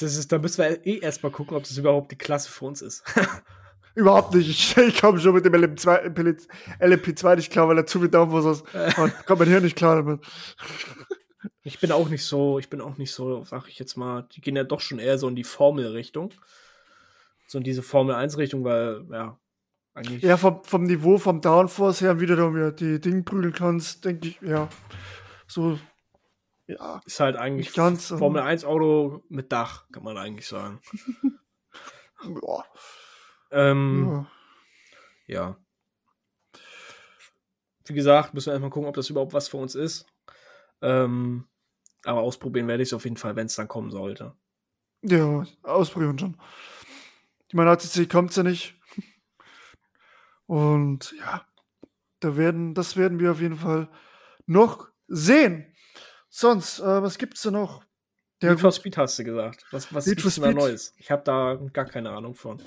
Das ist, da müssen wir eh erstmal gucken, ob das überhaupt die Klasse für uns ist. überhaupt nicht. Ich, ich komme schon mit dem LMP2, LMP2 nicht klar, weil er zu viel Downforce ist. Man kommt man hier nicht klar damit. Ich bin auch nicht so, ich bin auch nicht so, sag ich jetzt mal, die gehen ja doch schon eher so in die Formel-Richtung. So in diese Formel-1-Richtung, weil, ja, eigentlich. Ja, vom, vom Niveau, vom Downforce her, wie du da wieder die Dinge prügeln kannst, denke ich, ja. So, ja. Ist halt eigentlich ganz, ähm, Formel 1 Auto mit Dach, kann man eigentlich sagen. ja. Ähm, ja. ja. Wie gesagt, müssen wir erstmal gucken, ob das überhaupt was für uns ist. Ähm, aber ausprobieren werde ich es auf jeden Fall, wenn es dann kommen sollte. Ja, ausprobieren schon. Ich meine, ACC kommt ja nicht. Und ja, da werden, das werden wir auf jeden Fall noch sehen. Sonst, äh, was gibt's da noch? Der Need for Speed hast du gesagt. Was, was Need gibt's da Neues? Ich habe da gar keine Ahnung von.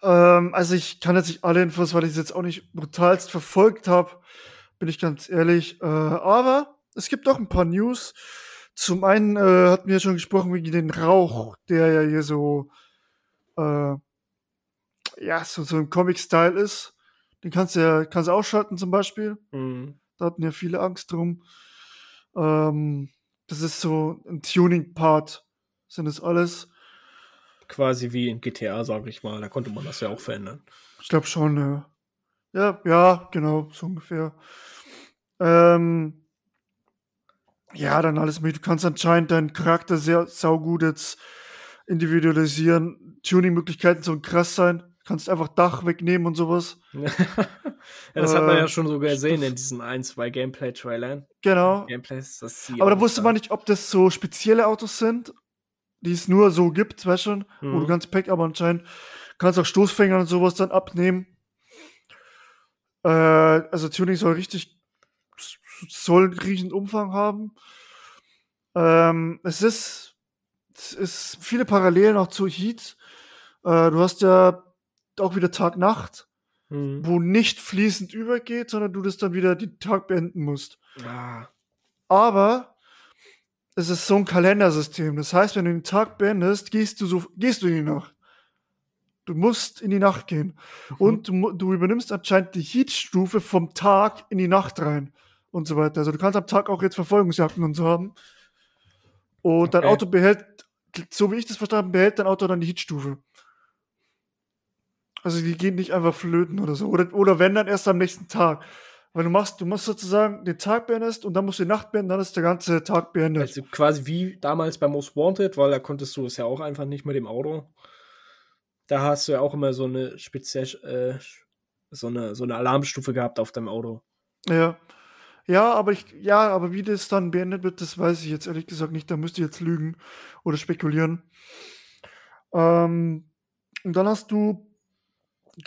Ähm, also ich kann jetzt nicht alle Infos, weil ich es jetzt auch nicht brutalst verfolgt habe, bin ich ganz ehrlich. Äh, aber es gibt doch ein paar News. Zum einen äh, hatten wir ja schon gesprochen wegen den Rauch, der ja hier so äh, ja so, so ein Comic-Style ist. Den kannst du ja kannst du ausschalten zum Beispiel. Mhm. Da hatten ja viele Angst drum. Ähm, das ist so ein Tuning-Part, sind das alles. Quasi wie in GTA, sag ich mal. Da konnte man das ja auch verändern. Ich glaube schon, ja. Ja, ja, genau, so ungefähr. Ähm, ja, dann alles mit. Du kannst anscheinend deinen Charakter sehr saugut jetzt individualisieren. Tuning-Möglichkeiten sollen krass sein kannst einfach Dach wegnehmen und sowas. ja, das äh, hat man ja äh, schon so gesehen in diesen ein, zwei Gameplay-Trailern. Genau. Gameplays, Aber da wusste man nicht, ob das so spezielle Autos sind, die es nur so gibt, weißt schon, mhm. wo du ganz Pack, aber anscheinend kannst auch Stoßfänger und sowas dann abnehmen. Äh, also Tuning soll richtig, soll riesen Umfang haben. Ähm, es ist, es ist viele Parallelen auch zu Heat. Äh, du hast ja auch wieder Tag-Nacht, mhm. wo nicht fließend übergeht, sondern du das dann wieder den Tag beenden musst. Ah. Aber es ist so ein Kalendersystem. Das heißt, wenn du den Tag beendest, gehst du so, gehst du in die Nacht. Du musst in die Nacht gehen. Mhm. Und du, du übernimmst anscheinend die Heat-Stufe vom Tag in die Nacht rein. Und so weiter. Also du kannst am Tag auch jetzt Verfolgungsjagden und so haben. Und okay. dein Auto behält, so wie ich das verstanden behält dein Auto dann die Heat-Stufe. Also die gehen nicht einfach flöten oder so. Oder, oder wenn dann erst am nächsten Tag. Weil du machst, du musst sozusagen den Tag beendest und dann musst du die Nacht beenden, dann ist der ganze Tag beendet. Also quasi wie damals bei Most Wanted, weil da konntest du es ja auch einfach nicht mit dem Auto. Da hast du ja auch immer so eine speziell äh, so eine so eine Alarmstufe gehabt auf deinem Auto. Ja. Ja, aber ich, ja, aber wie das dann beendet wird, das weiß ich jetzt ehrlich gesagt nicht. Da müsst ihr jetzt lügen oder spekulieren. Ähm, und dann hast du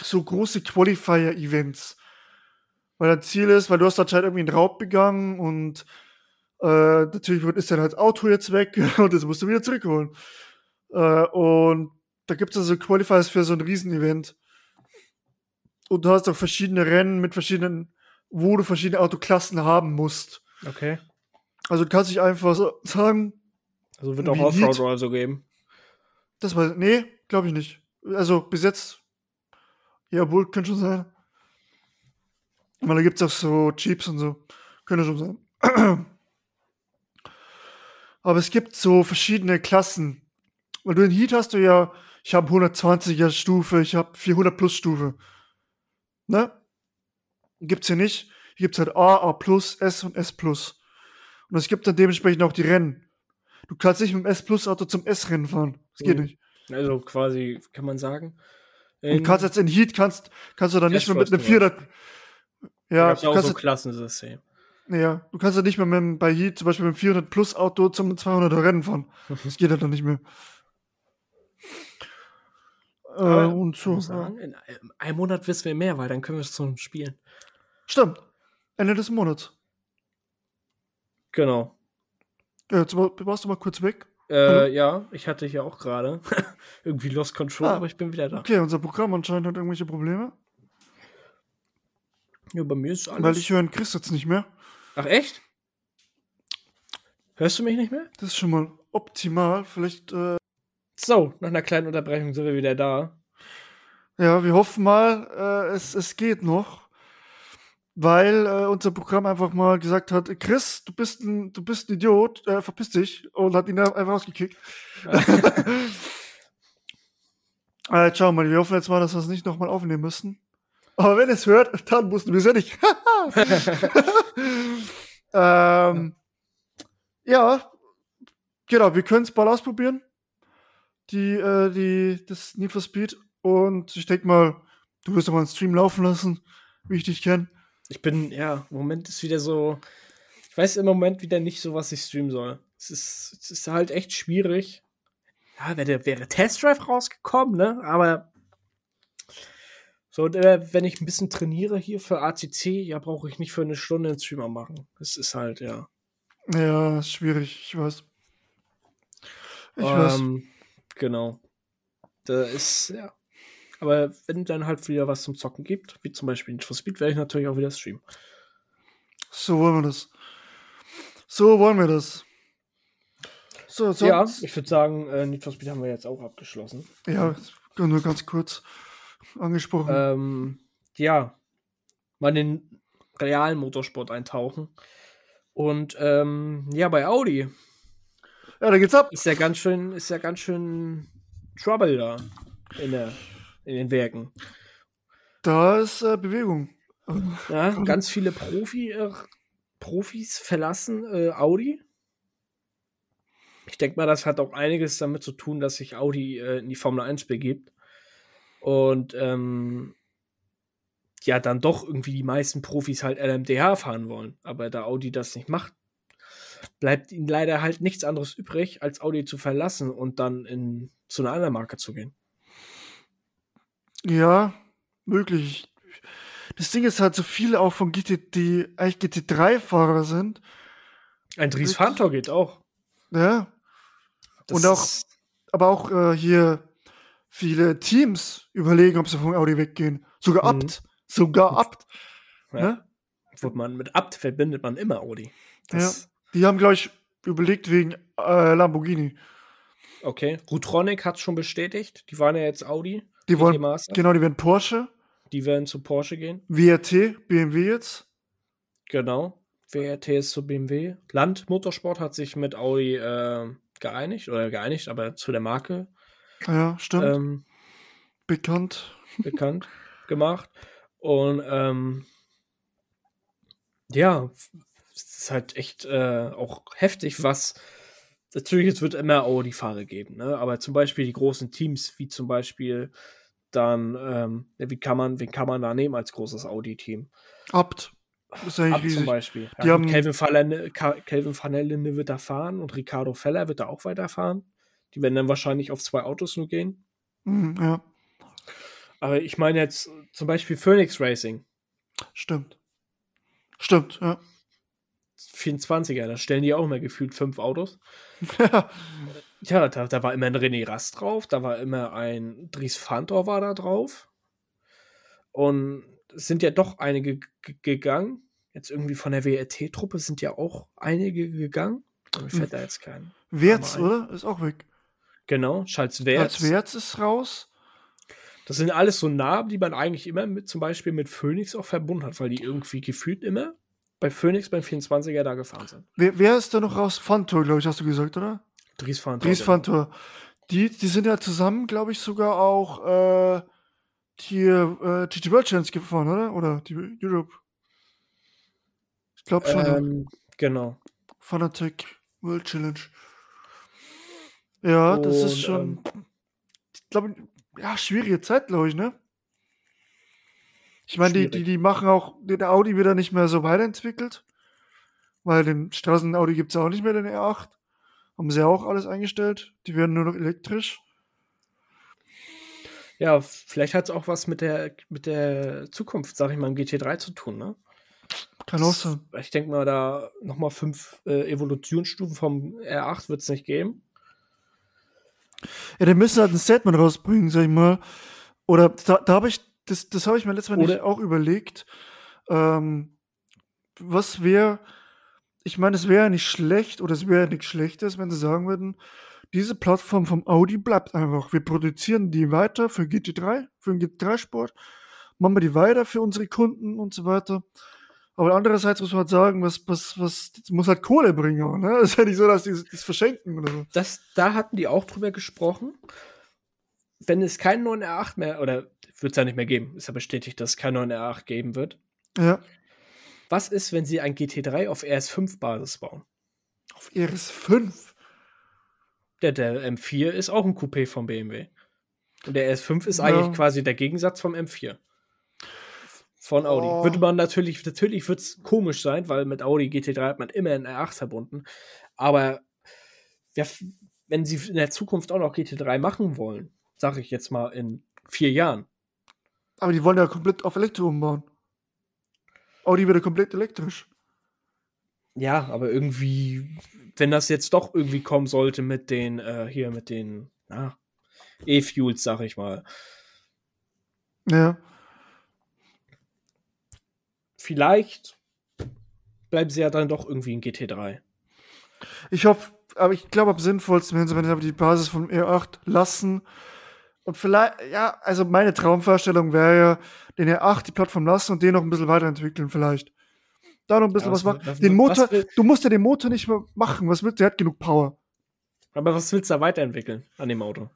so große Qualifier-Events. Weil dein Ziel ist, weil du hast anscheinend irgendwie einen Raub begangen und äh, natürlich ist dann halt Auto jetzt weg und das musst du wieder zurückholen. Äh, und da gibt es also Qualifiers für so ein Riesenevent. Und du hast auch verschiedene Rennen mit verschiedenen, wo du verschiedene Autoklassen haben musst. Okay. Also du kannst dich einfach so sagen. Also wird auch Offroad oder so geben. Das war, nee, glaube ich nicht. Also bis jetzt ja, wohl, könnte schon sein. Weil da gibt es auch so Jeeps und so. Könnte schon sein. Aber es gibt so verschiedene Klassen. Weil du in Heat hast du ja, ich habe 120er Stufe, ich habe 400 plus Stufe. Ne? Gibt's hier nicht. Hier gibt's halt A, A plus, S und S plus. Und es gibt dann dementsprechend auch die Rennen. Du kannst nicht mit dem S plus Auto zum S Rennen fahren. Das geht mhm. nicht. Also quasi, kann man sagen, und kannst jetzt in Heat kannst, kannst du dann nicht mehr mit einem 400. Ja, du kannst so Klassensystem. Ja, du kannst ja nicht mehr mit, bei Heat zum Beispiel mit dem 400 Plus Auto zum 200er Rennen fahren. Das geht ja dann nicht mehr. äh, und so. Sagen, in einem Monat wissen wir mehr, weil dann können wir es zum Spielen. Stimmt. Ende des Monats. Genau. Ja, jetzt warst du mal kurz weg. Äh, ja, ich hatte hier auch gerade irgendwie Lost Control, ah, aber ich bin wieder da. Okay, unser Programm anscheinend hat irgendwelche Probleme. Ja, bei mir ist alles. Weil ich höre Chris jetzt nicht mehr. Ach, echt? Hörst du mich nicht mehr? Das ist schon mal optimal. Vielleicht. Äh so, nach einer kleinen Unterbrechung sind wir wieder da. Ja, wir hoffen mal, äh, es, es geht noch. Weil äh, unser Programm einfach mal gesagt hat, Chris, du bist ein, du bist ein Idiot, äh, verpiss dich und hat ihn einfach rausgekickt. äh, wir mal, wir hoffen jetzt mal, dass wir es nicht nochmal aufnehmen müssen. Aber wenn es hört, dann mussten wir es ja nicht. ähm, ja, genau, wir können es bald ausprobieren. Die, äh, die, das Need for Speed. Und ich denke mal, du wirst doch mal einen Stream laufen lassen, wie ich dich kenne. Ich bin, ja, im Moment ist wieder so. Ich weiß im Moment wieder nicht so, was ich streamen soll. Es ist, es ist halt echt schwierig. Ja, wäre, wäre Test Drive rausgekommen, ne? Aber so, äh, wenn ich ein bisschen trainiere hier für ACC, ja, brauche ich nicht für eine Stunde einen Streamer machen. Das ist halt, ja. Ja, schwierig, ich weiß. Ich ähm, weiß. Genau. Da ist, ja. Aber wenn dann halt wieder was zum Zocken gibt, wie zum Beispiel Need for Speed, werde ich natürlich auch wieder streamen. So wollen wir das. So wollen wir das. So, sonst, ja, ich würde sagen, äh, Need for Speed haben wir jetzt auch abgeschlossen. Ja, nur ganz kurz angesprochen. Ähm, ja, mal in den realen Motorsport eintauchen. Und ähm, ja, bei Audi. Ja, da geht's ab. Ist ja ganz schön, ist ja ganz schön Trouble da in, der, in den Werken. Da ist äh, Bewegung. Ja, ganz viele Profi, äh, Profis verlassen äh, Audi. Ich denke mal, das hat auch einiges damit zu tun, dass sich Audi äh, in die Formel 1 begibt und ähm, ja, dann doch irgendwie die meisten Profis halt LMDH fahren wollen. Aber da Audi das nicht macht, bleibt ihnen leider halt nichts anderes übrig, als Audi zu verlassen und dann in, zu einer anderen Marke zu gehen. Ja, möglich. Das Ding ist halt so viele auch von GT, die eigentlich GT3-Fahrer sind. Ein Dries Fantor geht auch. Ja. Das und auch, aber auch äh, hier viele Teams überlegen, ob sie von Audi weggehen. Sogar mhm. Abt. Sogar Abt. Ja. Ne? Man, mit Abt verbindet man immer Audi. Das ja. Die haben, glaube ich, überlegt wegen äh, Lamborghini. Okay. Rutronic hat es schon bestätigt. Die waren ja jetzt Audi. Die wollen, genau, die werden Porsche. Die werden zu Porsche gehen. WRT, BMW jetzt. Genau. WRT ist zu BMW. Land Motorsport hat sich mit Audi äh, geeinigt oder geeinigt, aber zu der Marke ja, stimmt. Ähm, bekannt. Bekannt gemacht. Und ähm, ja, es ist halt echt äh, auch heftig, was. Natürlich, es wird immer Audi-Fahrer geben, ne? aber zum Beispiel die großen Teams, wie zum Beispiel dann, ähm, wie kann man, wen kann man da nehmen als großes Audi-Team? Abt. Ist Abt riesig. zum Beispiel. Ja, die haben Calvin Van wird da fahren und Ricardo Feller wird da auch weiterfahren. Die werden dann wahrscheinlich auf zwei Autos nur gehen. Mhm, ja. Aber ich meine jetzt zum Beispiel Phoenix Racing. Stimmt. Stimmt, ja. 24er, da stellen die auch immer gefühlt fünf Autos. ja. Ja, da, da war immer ein René Rast drauf, da war immer ein Dries Fantor war da drauf. Und es sind ja doch einige gegangen. Jetzt irgendwie von der WRT-Truppe sind ja auch einige gegangen. Mir fällt da jetzt kein. Wertz, oder? Ist auch weg. Genau, Schalz Wertz. Schalz Wertz ist raus. Das sind alles so Namen, die man eigentlich immer mit, zum Beispiel mit Phoenix auch verbunden hat, weil die irgendwie gefühlt immer bei Phoenix beim 24er da gefahren sind. Wer, wer ist da noch raus? Fantor, glaube ich, hast du gesagt, oder? Dries Fantor. Dries genau. Fantor. Die, die sind ja zusammen, glaube ich, sogar auch äh, hier äh, GT World Challenge gefahren, oder? Oder die Europe. Ich glaube schon. Ähm, genau. Fanatec World Challenge. Ja, das ist schon, ähm, ich glaube, ja, schwierige Zeit, glaube ich, ne? Ich meine, die, die, die machen auch, der Audi wird da nicht mehr so weiterentwickelt, weil den Straßen-Audi gibt es auch nicht mehr, den R8. Haben sie ja auch alles eingestellt. Die werden nur noch elektrisch. Ja, vielleicht hat es auch was mit der, mit der Zukunft, sag ich mal, im GT3 zu tun, ne? Kann auch sein. Ich denke mal, da nochmal fünf äh, Evolutionsstufen vom R8 wird es nicht geben. Ja, der müssen halt ein Statement rausbringen, sag ich mal. Oder da, da habe ich, das, das habe ich mir letztes Mal nicht auch überlegt. Ähm, was wäre, ich meine, es wäre ja nicht schlecht oder es wäre ja nichts Schlechtes, wenn sie sagen würden, diese Plattform vom Audi bleibt einfach. Wir produzieren die weiter für GT3, für den GT3-Sport, machen wir die weiter für unsere Kunden und so weiter. Aber andererseits muss man halt sagen, was, was, was, das muss halt Kohle bringen, auch, ne? ist ja nicht so, dass die das verschenken oder so. Das, da hatten die auch drüber gesprochen. Wenn es keinen neuen R8 mehr, oder wird es ja nicht mehr geben, ist ja bestätigt, dass es keinen neuen R8 geben wird. Ja. Was ist, wenn sie ein GT3 auf RS5-Basis bauen? Auf RS5? Der, der M4 ist auch ein Coupé vom BMW. Und der RS5 ist Ja. eigentlich quasi der Gegensatz vom M4. Von Audi. Oh. Würde man natürlich, natürlich wird es komisch sein, weil mit Audi GT3 hat man immer ein R8 verbunden. Aber ja, wenn sie in der Zukunft auch noch GT3 machen wollen, sage ich jetzt mal in vier Jahren, Aber die wollen ja komplett auf Elektro umbauen. Audi wird ja komplett elektrisch. Ja, aber irgendwie, wenn das jetzt doch irgendwie kommen sollte mit den, äh, hier mit den, E-Fuels, sag ich mal. Ja. Vielleicht bleiben sie ja dann doch irgendwie in GT3. Ich hoffe, aber ich glaube, am sinnvollsten sie, wenn sie aber die Basis vom R8 lassen. Und vielleicht, ja, also meine Traumvorstellung wäre ja, den R8 die Plattform lassen und den noch ein bisschen weiterentwickeln, vielleicht. Da noch ein bisschen Ja, was was- machen. Den Motor, du musst ja den Motor nicht mehr machen. Was willst du? Der hat genug Power. Aber was willst du da weiterentwickeln an dem Auto?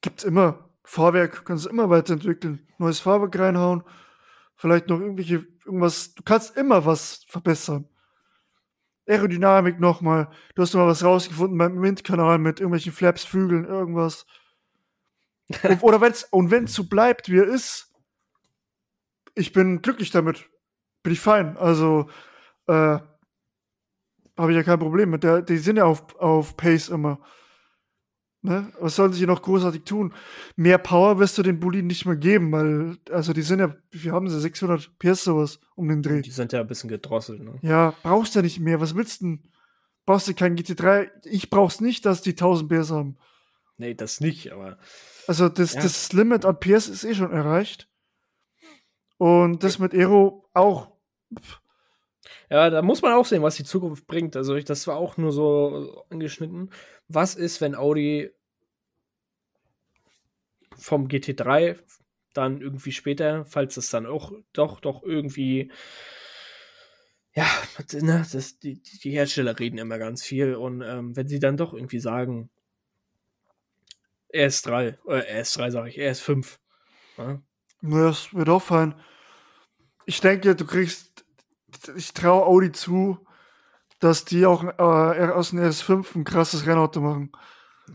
Gibt's immer. Fahrwerk kannst du immer weiterentwickeln. Neues Fahrwerk reinhauen. Vielleicht noch irgendwelche, irgendwas. Du kannst immer was verbessern. Aerodynamik nochmal. Du hast noch mal was rausgefunden beim Windkanal mit irgendwelchen Flaps, Flügeln, irgendwas. Und- Oder wenn's, und wenn es so bleibt, wie er ist, ich bin glücklich damit. Bin ich fein. Also, äh, habe ich ja kein Problem mit. Der, die sind ja auf, auf Pace immer. Ne? Was sollen sie hier noch großartig tun? Mehr Power wirst du den Boliden nicht mehr geben, weil, also die sind ja, wie viel haben sie? 600 PS sowas um den Dreh. Die sind ja ein bisschen gedrosselt, ne? Ja, brauchst du ja nicht mehr. Was willst du denn? Brauchst du kein GT3? Ich brauch's nicht, dass die 1000 PS haben. Nee, das nicht, aber Also das, Ja. das Limit an PS ist eh schon erreicht. Und das mit Aero auch. Ja, da muss man auch sehen, was die Zukunft bringt. Also ich, das war auch nur so angeschnitten. Was ist, wenn Audi vom GT3 dann irgendwie später, falls es dann auch doch doch irgendwie ja, ne, das, die, die Hersteller reden immer ganz viel und ähm, wenn sie dann doch irgendwie sagen RS3, äh, RS3 sage ich, RS5. Ja? Das wird auch fein. Ich denke, du kriegst. Ich traue Audi zu, dass die auch äh, aus dem RS5 ein krasses Rennauto machen.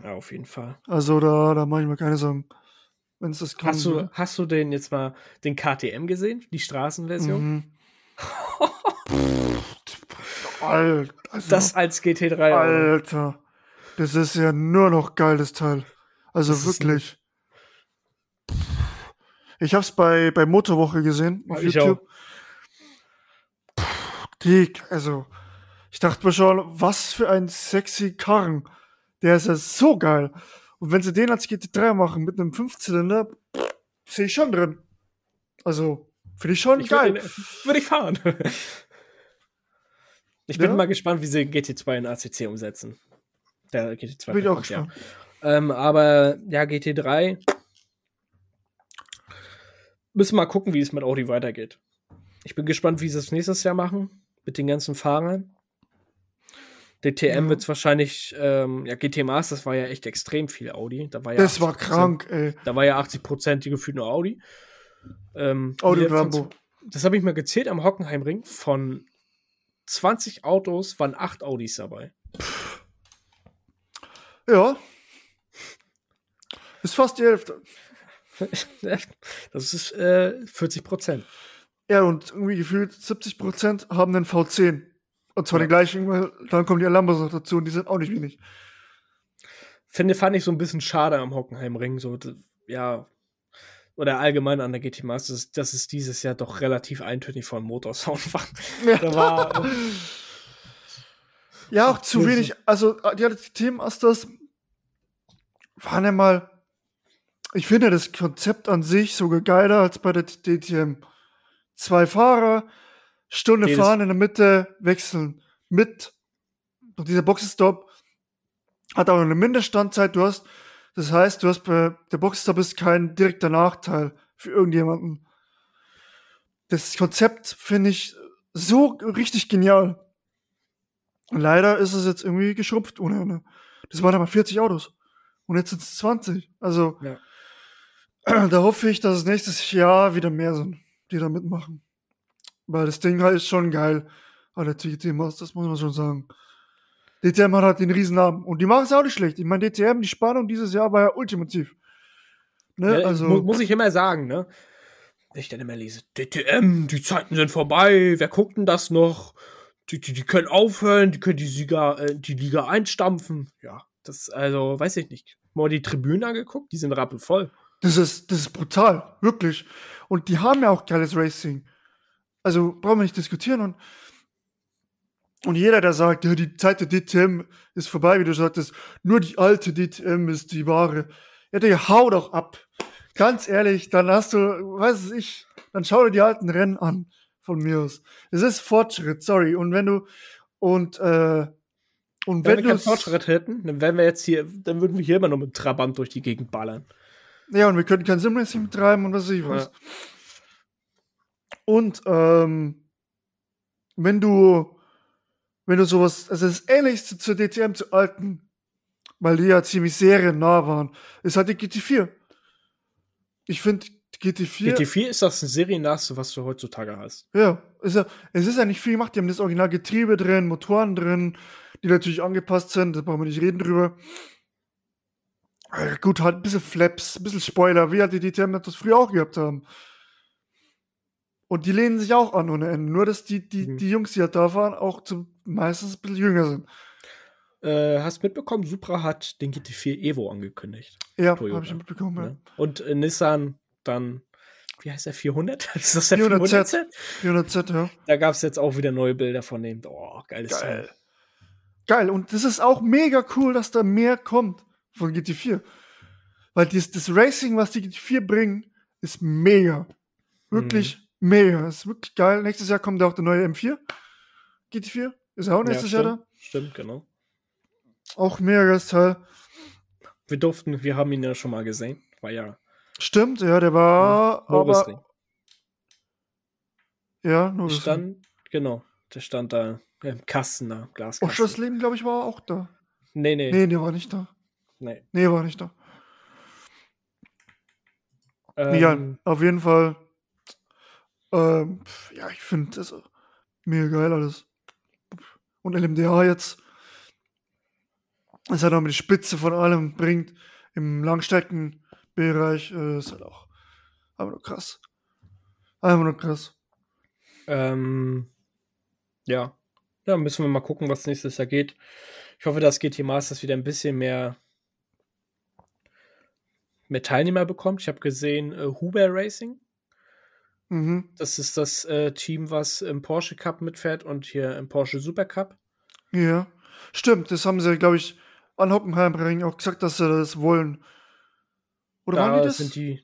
ja, auf jeden Fall. Also da, da mache ich mir keine Sorgen. Wenn es das kommen Hast du, hast du den jetzt mal den KTM gesehen, die Straßenversion? Mhm. Alter, also, Das als GT3. Auto. Alter. Das ist ja nur noch geil, das Teil. Also Das wirklich. Ich hab's bei, bei Motorwoche gesehen auf ich YouTube. Die, also, ich dachte mir schon, was für ein sexy Karren. Der ist ja so geil. Und wenn sie den als GT3 machen mit einem Fünfzylinder, sehe ich schon drin. Also, finde ich schon Ich geil. würde würd ich fahren. Ich bin Ja? mal gespannt, wie sie GT2 in ACC umsetzen. Der GT2 Bin ich auch kommt, ja. Ähm, aber ja, GT3 müssen wir mal gucken, wie es mit Audi weitergeht. Ich bin gespannt, wie sie es nächstes Jahr machen mit den ganzen Fahrern. DTM Ja. wird es wahrscheinlich, ähm, ja, GT Masters war ja echt extrem viel Audi. Da war ja Das war 80%, krank, ey. Da war ja 80 Prozent die gefühlt nur Audi. Ähm, Audi Lambo. Das habe ich mal gezählt am Hockenheimring. Von 20 Autos waren 8 Audis dabei. Ja. Ist fast die Hälfte. Das ist äh, 40 Prozent. Ja, und irgendwie gefühlt 70% haben einen V10. Und zwar Ja. den gleichen, weil dann kommen die Lambos noch dazu und die sind auch nicht wenig. Finde, fand ich so ein bisschen schade am Hockenheimring. So, ja. Oder allgemein an der GT Masters, dass es dieses Jahr doch relativ eintönig vom Motorsound war. Da war Ja, auch zu Ja, wenig. Also, die Themenasters waren ja mal. Ich finde das Konzept an sich sogar geiler als bei der DTM. Zwei Fahrer, Stunde Nee, das- fahren in der Mitte, wechseln. Mit. Und dieser Boxenstopp hat auch eine Mindeststandzeit. Du hast, das heißt, du hast bei der Boxenstopp ist kein direkter Nachteil für irgendjemanden. das Konzept finde ich so richtig genial. Leider ist es jetzt irgendwie geschrumpft ohne Ende. Das waren aber 40 Autos. Und jetzt sind es 20. Also, Ja. Da hoffe ich, dass es nächstes Jahr wieder mehr sind, die da mitmachen. Weil das Ding halt ist schon geil. Der DTM, das muss man schon sagen. DTM hat halt den riesen Namen. Und die machen es auch nicht schlecht. Ich meine, DTM, die Spannung dieses Jahr war ja ultimativ. Ne? Ja, also, mu muss ich immer sagen, ne? Wenn ich dann immer lese, DTM, die Zeiten sind vorbei, wer guckt denn das noch? Die, die, die können aufhören, die können die, Sieger, äh, die Liga einstampfen. Ja, das, also, weiß ich nicht. Mal die Tribünen angeguckt, die sind rappelvoll. Das ist, das ist brutal, wirklich. Und die haben ja auch geiles Racing. Also brauchen wir nicht diskutieren. Und, und jeder, der sagt, ja, die Zeit der DTM ist vorbei, wie du sagtest, nur die alte DTM ist die wahre. Ja, der hau doch ab. Ganz ehrlich, dann hast du, weiß ich, dann schau dir die alten Rennen an, von mir aus. Es ist Fortschritt, sorry. Und wenn du, und, äh, und Wenn wenn wir keinen Fortschritt hätten, dann wären wir jetzt hier, dann würden wir hier immer noch mit Trabant durch die Gegend ballern. Ja, und wir könnten kein Simracing betreiben und was weiß ich was. Und ähm, wenn du, wenn du sowas, also das Ähnlichste zur DTM, zu alten, weil die ja ziemlich seriennah waren, ist halt die GT4. Ich finde, GT4, GT4 ist das seriennahste, was du heutzutage hast. ja, ist ja, es ist ja nicht viel gemacht. Die haben das Original Getriebe drin, Motoren drin, die natürlich angepasst sind, da brauchen wir nicht reden drüber. Äh, Gut, halt ein bisschen Flaps, ein bisschen Spoiler, wie halt die DTM das früher auch gehabt haben. Und die lehnen sich auch an ohne Ende. Nur, dass die, die, Mhm. die Jungs, die halt da waren, auch zum, meistens ein bisschen jünger sind. Äh, hast mitbekommen, Supra hat den GT4 Evo angekündigt. Ja, habe ich mitbekommen. Ja. Ne? Und äh, Nissan dann, wie heißt der, 400? Ist das der 400Z. 400Z? 400Z, ja. Da gab es jetzt auch wieder neue Bilder von dem. Oh, geiles Geil. Teil. Geil. Und das ist auch mega cool, dass da mehr kommt von GT4. Weil das, das Racing, was die GT4 bringen, ist mega. Wirklich mega. Ist wirklich geil. Nächstes Jahr kommt auch der neue M4. GT4. Ist ja auch nächstes Jahr da. stimmt, genau. Auch mega geiles Teil. Wir durften, wir haben ihn ja schon mal gesehen. War ja Stimmt, ja, der war. Nürburgring. aber, ja, nur stand, genau, der stand da im Kasten da, Oh, Glaskasten. Schossleben, glaube ich, war auch da. nee, nee, Nee, der war nicht da. Nee. Nee, war nicht da. Ähm, Ja, auf jeden Fall. Ähm, ja, ich finde das mega geil alles. Und LMDA jetzt, das halt auch die Spitze von allem bringt im Langstreckenbereich, äh, ist halt auch einfach nur krass. Einfach nur krass. Ähm, ja. Ja, müssen wir mal gucken, was nächstes Jahr geht. Ich hoffe, dass GT Masters wieder ein bisschen mehr, mehr Teilnehmer bekommt. Ich habe gesehen, äh, Huber Racing. Mhm. Das ist das äh, Team, was im Porsche Cup mitfährt und hier im Porsche Super Cup. Ja. Stimmt, das haben sie, glaube ich, an Hockenheimring auch gesagt, dass sie das wollen. Oder da waren die das? sind die.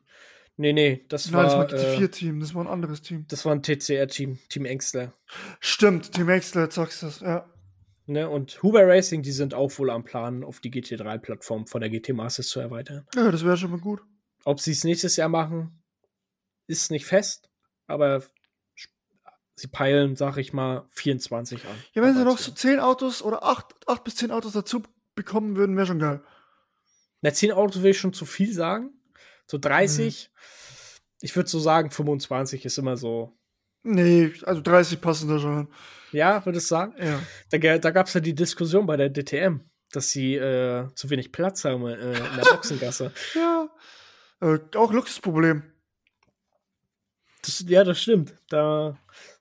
Nee, nee, das Nein, das war. war äh, GT4-Team, das war ein anderes Team. das war ein TCR-Team, Team Engstler. Stimmt, Team jetzt sagst du das, ja. Ne? Und Huber Racing, die sind auch wohl am Plan, auf die GT3-Plattform von der GT Masters zu erweitern. Ja, das wäre schon mal gut. Ob sie es nächstes Jahr machen, ist nicht fest, aber sie peilen, sag ich mal, 24 an. Ja, wenn sie noch so 10 Autos oder 8, 8 bis 10 Autos dazu bekommen würden, wäre schon geil. Na, 10 Autos will ich schon zu viel sagen. So 30. Ich würde so sagen, 25 ist immer so. Nee, also 30 passen da schon. Ja, würdest du sagen? Ja. Da, da gab es ja die Diskussion bei der DTM, dass sie äh, zu wenig Platz haben äh, in der Boxengasse. Ja. Äh, auch Luxusproblem. Das, ja, das stimmt. Da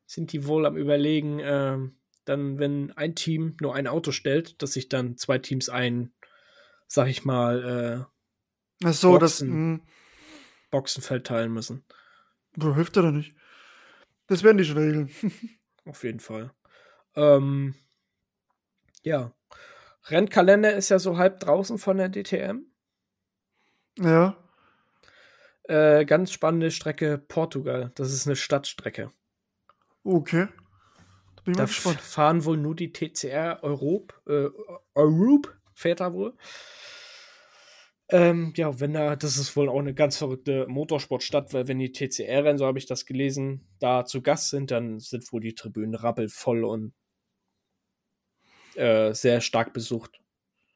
sind die wohl am Überlegen, ähm, dann, wenn ein Team nur ein Auto stellt, dass sich dann zwei Teams ein, sag ich mal, äh, Ach so, das Boxen. mh, Boxenfeld teilen müssen. hilft ja doch nicht. Das werden die schon regeln. Auf jeden Fall. Ähm, ja. Rennkalender ist ja so halb draußen von der DTM. ja. Äh, ganz spannende Strecke Portugal. Das ist eine Stadtstrecke. Okay. Da bin ich Da gespannt. fahren wohl nur die TCR Europe. Äh, Europe fährt da wohl. Ähm, ja, wenn da, das ist wohl auch eine ganz verrückte Motorsportstadt, weil wenn die TCR-Rennen, so habe ich das gelesen, da zu Gast sind, dann sind wohl die Tribünen rappelvoll und äh, sehr stark besucht.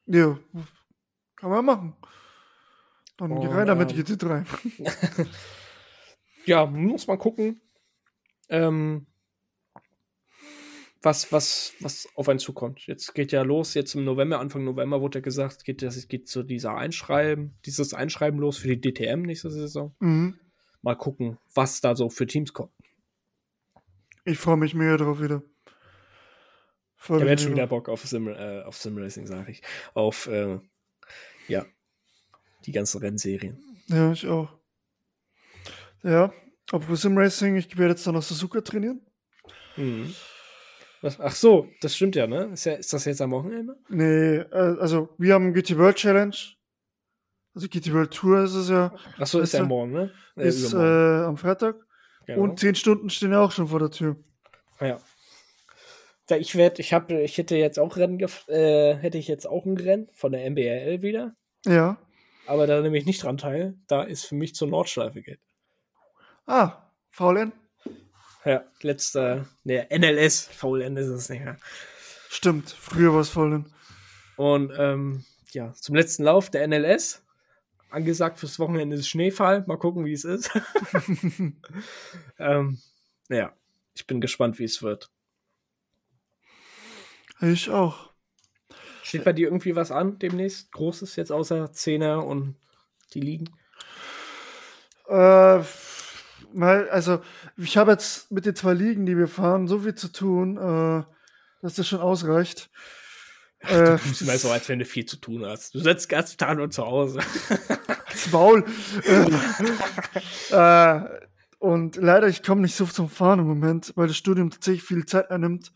Ja, kann man machen. Dann geh Und, rein damit ähm, GT3. Ja, muss man gucken, ähm, was, was, was auf einen zukommt. Jetzt geht ja los, jetzt im November, Anfang November wurde ja gesagt, geht, das geht so dieser Einschreiben, dieses Einschreiben los für die DTM nächste Saison. Mhm. Mal gucken, was da so für Teams kommen. Ich freue mich mega drauf wieder. Ich habe jetzt schon wieder Bock auf Sim, äh, auf Sim Racing, sage ich. Auf, äh, ja, die ganzen Rennserien. Ja, ich auch. Ja, apropos Sim Racing, ich werde jetzt dann noch Suzuka trainieren. Mhm. Was, ach so, das stimmt ja, ne? Ist, ja, ist das jetzt am Wochenende? Nee, äh, also wir haben GT World Challenge. Also GT World Tour ist es ja. Ach so, ist ja morgen, ne? Äh, Ist äh, am Freitag. Genau. Und zehn Stunden stehen ja auch schon vor der Tür. Ja. Ja, ich werde, ich habe, ich hätte jetzt auch Rennen, gef- äh, hätte ich jetzt auch ein Rennen von der MBRL wieder, Ja. aber da nehme ich nicht dran teil. Da ist für mich zur Nordschleife geht. Ah, VLN? Ja, letzter, ne, NLS, VLN ist es nicht mehr. Stimmt, früher war es VLN. Und ähm, ja, zum letzten Lauf der NLS. Angesagt fürs Wochenende ist Schneefall. Mal gucken, wie es ist. ähm, ja, ich bin gespannt, wie es wird. Ich auch. Steht bei dir irgendwie was an demnächst? Großes jetzt außer Zehner und die liegen? Äh, mal, also, ich habe jetzt mit den zwei Ligen, die wir fahren, so viel zu tun, äh, dass das schon ausreicht. Äh, Du tust immer so, als wenn du viel zu tun hast. Du sitzt den ganzen Tag nur zu Hause. das Maul. äh, äh, und leider, ich komme nicht so zum Fahren im Moment, weil das Studium tatsächlich viel Zeit einnimmt,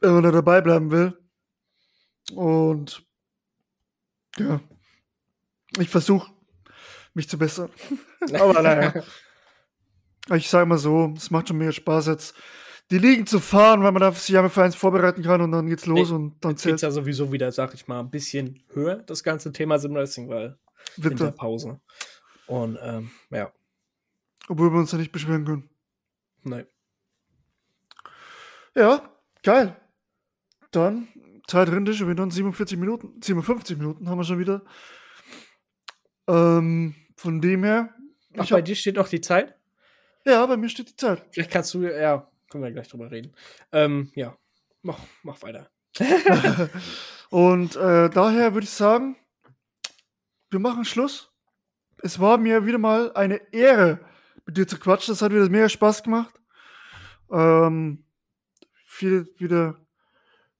wenn man da dabei bleiben will. Und ja, ich versuche mich zu bessern. Aber naja. Ich sage mal so, es macht schon mega Spaß jetzt, die Ligen zu fahren, weil man da sich einmal für eins vorbereiten kann und dann geht's los Nee, und dann Jetzt geht's zählt ja sowieso wieder, sag ich mal, ein bisschen höher, das ganze Thema Simracing, weil in der Winter, Pause. Und ähm, ja, obwohl wir uns ja nicht beschweren können. ne. Ja, geil. Dann, Zeit rennt schon wieder 47 Minuten, 57 Minuten haben wir schon wieder. Ähm, von dem her, Ach, bei dir steht noch die Zeit? Ja, bei mir steht die Zeit. Vielleicht kannst du, ja, können wir gleich drüber reden. Ähm, ja, mach, mach weiter. Und äh, daher würde ich sagen, wir machen Schluss. Es war mir wieder mal eine Ehre, mit dir zu quatschen. Das hat wieder mega Spaß gemacht. Ähm, viel, wieder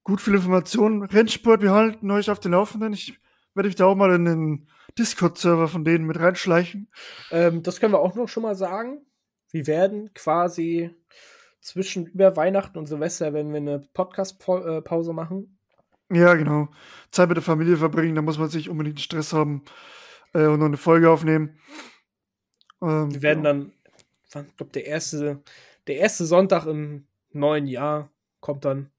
gut viel Informationen. Rennsport, wir halten euch auf den Laufenden. Ich werde mich da auch mal in den Discord-Server von denen mit reinschleichen. Ähm, das können wir auch noch schon mal sagen. Wir werden quasi zwischen über Weihnachten und Silvester, wenn wir eine Podcast-Pause machen. Ja, genau. Zeit mit der Familie verbringen, da muss man sich unbedingt Stress haben äh, und noch eine Folge aufnehmen. Ähm, Wir werden ja. dann, ich glaube, der erste, der erste Sonntag im neuen Jahr kommt dann.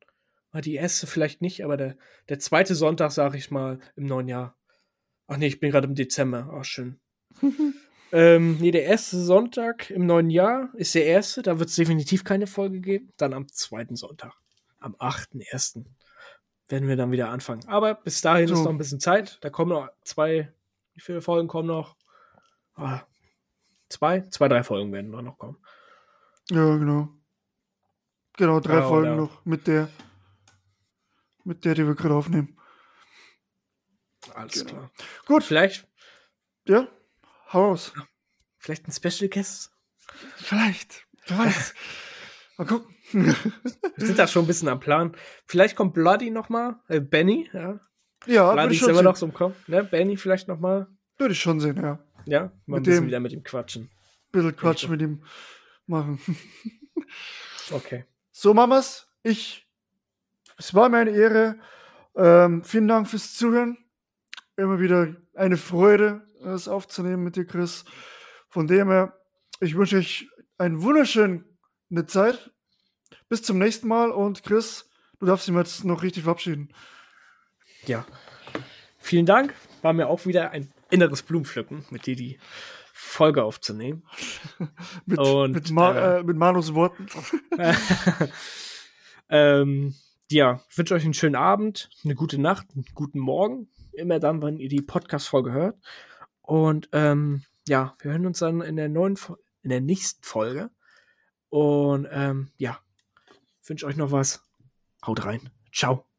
Ah, Die erste vielleicht nicht, aber der, der zweite Sonntag, sag ich mal, im neuen Jahr. Ach nee, ich bin gerade im Dezember. Ach, schön. ähm, nee, der erste Sonntag im neuen Jahr ist der erste. Da wird es definitiv keine Folge geben. Dann am zweiten Sonntag. Am 8.1. werden wir dann wieder anfangen. Aber bis dahin So. ist noch ein bisschen Zeit. Da kommen noch zwei, wie viele Folgen kommen noch? Ah, zwei? Zwei, drei Folgen werden noch kommen. Ja, genau. Genau, drei Ja, Folgen noch mit der, mit der, die wir gerade aufnehmen. Alles Genau. klar. Gut, Vielleicht, ja, hau raus. vielleicht ein Special Guest? Vielleicht, wer weiß. Mal gucken. Wir sind da schon ein bisschen am Plan. Vielleicht kommt Bloody noch mal, äh, Benny, ja. ja, Bloody ich ist immer sehen. noch so im Kopf, ne? Benny vielleicht noch mal, Würde ich schon sehen, ja. ja. Mal ein Mit bisschen dem- wieder mit ihm quatschen. Bisschen Quatsch mit ihm machen. Okay. So, Mamas, ich, es war mir eine Ehre. Ähm, vielen Dank fürs Zuhören. Immer wieder eine Freude, das aufzunehmen mit dir, Chris. Von dem her, ich wünsche euch eine wunderschöne Zeit. Bis zum nächsten Mal und Chris, du darfst dich jetzt noch richtig verabschieden. Ja. Vielen Dank war mir auch wieder ein inneres Blumenpflücken, mit dir die Folge aufzunehmen. mit, Und, mit, Ma äh, äh, mit Manus Worten. ähm, ja, ich wünsche euch einen schönen Abend, eine gute Nacht, einen guten Morgen. Immer dann, wenn ihr die Podcast-Folge hört. Und ähm, ja, wir hören uns dann in der neuen, in der nächsten Folge. Und ähm, ja, wünsche euch noch was. Haut rein. Ciao.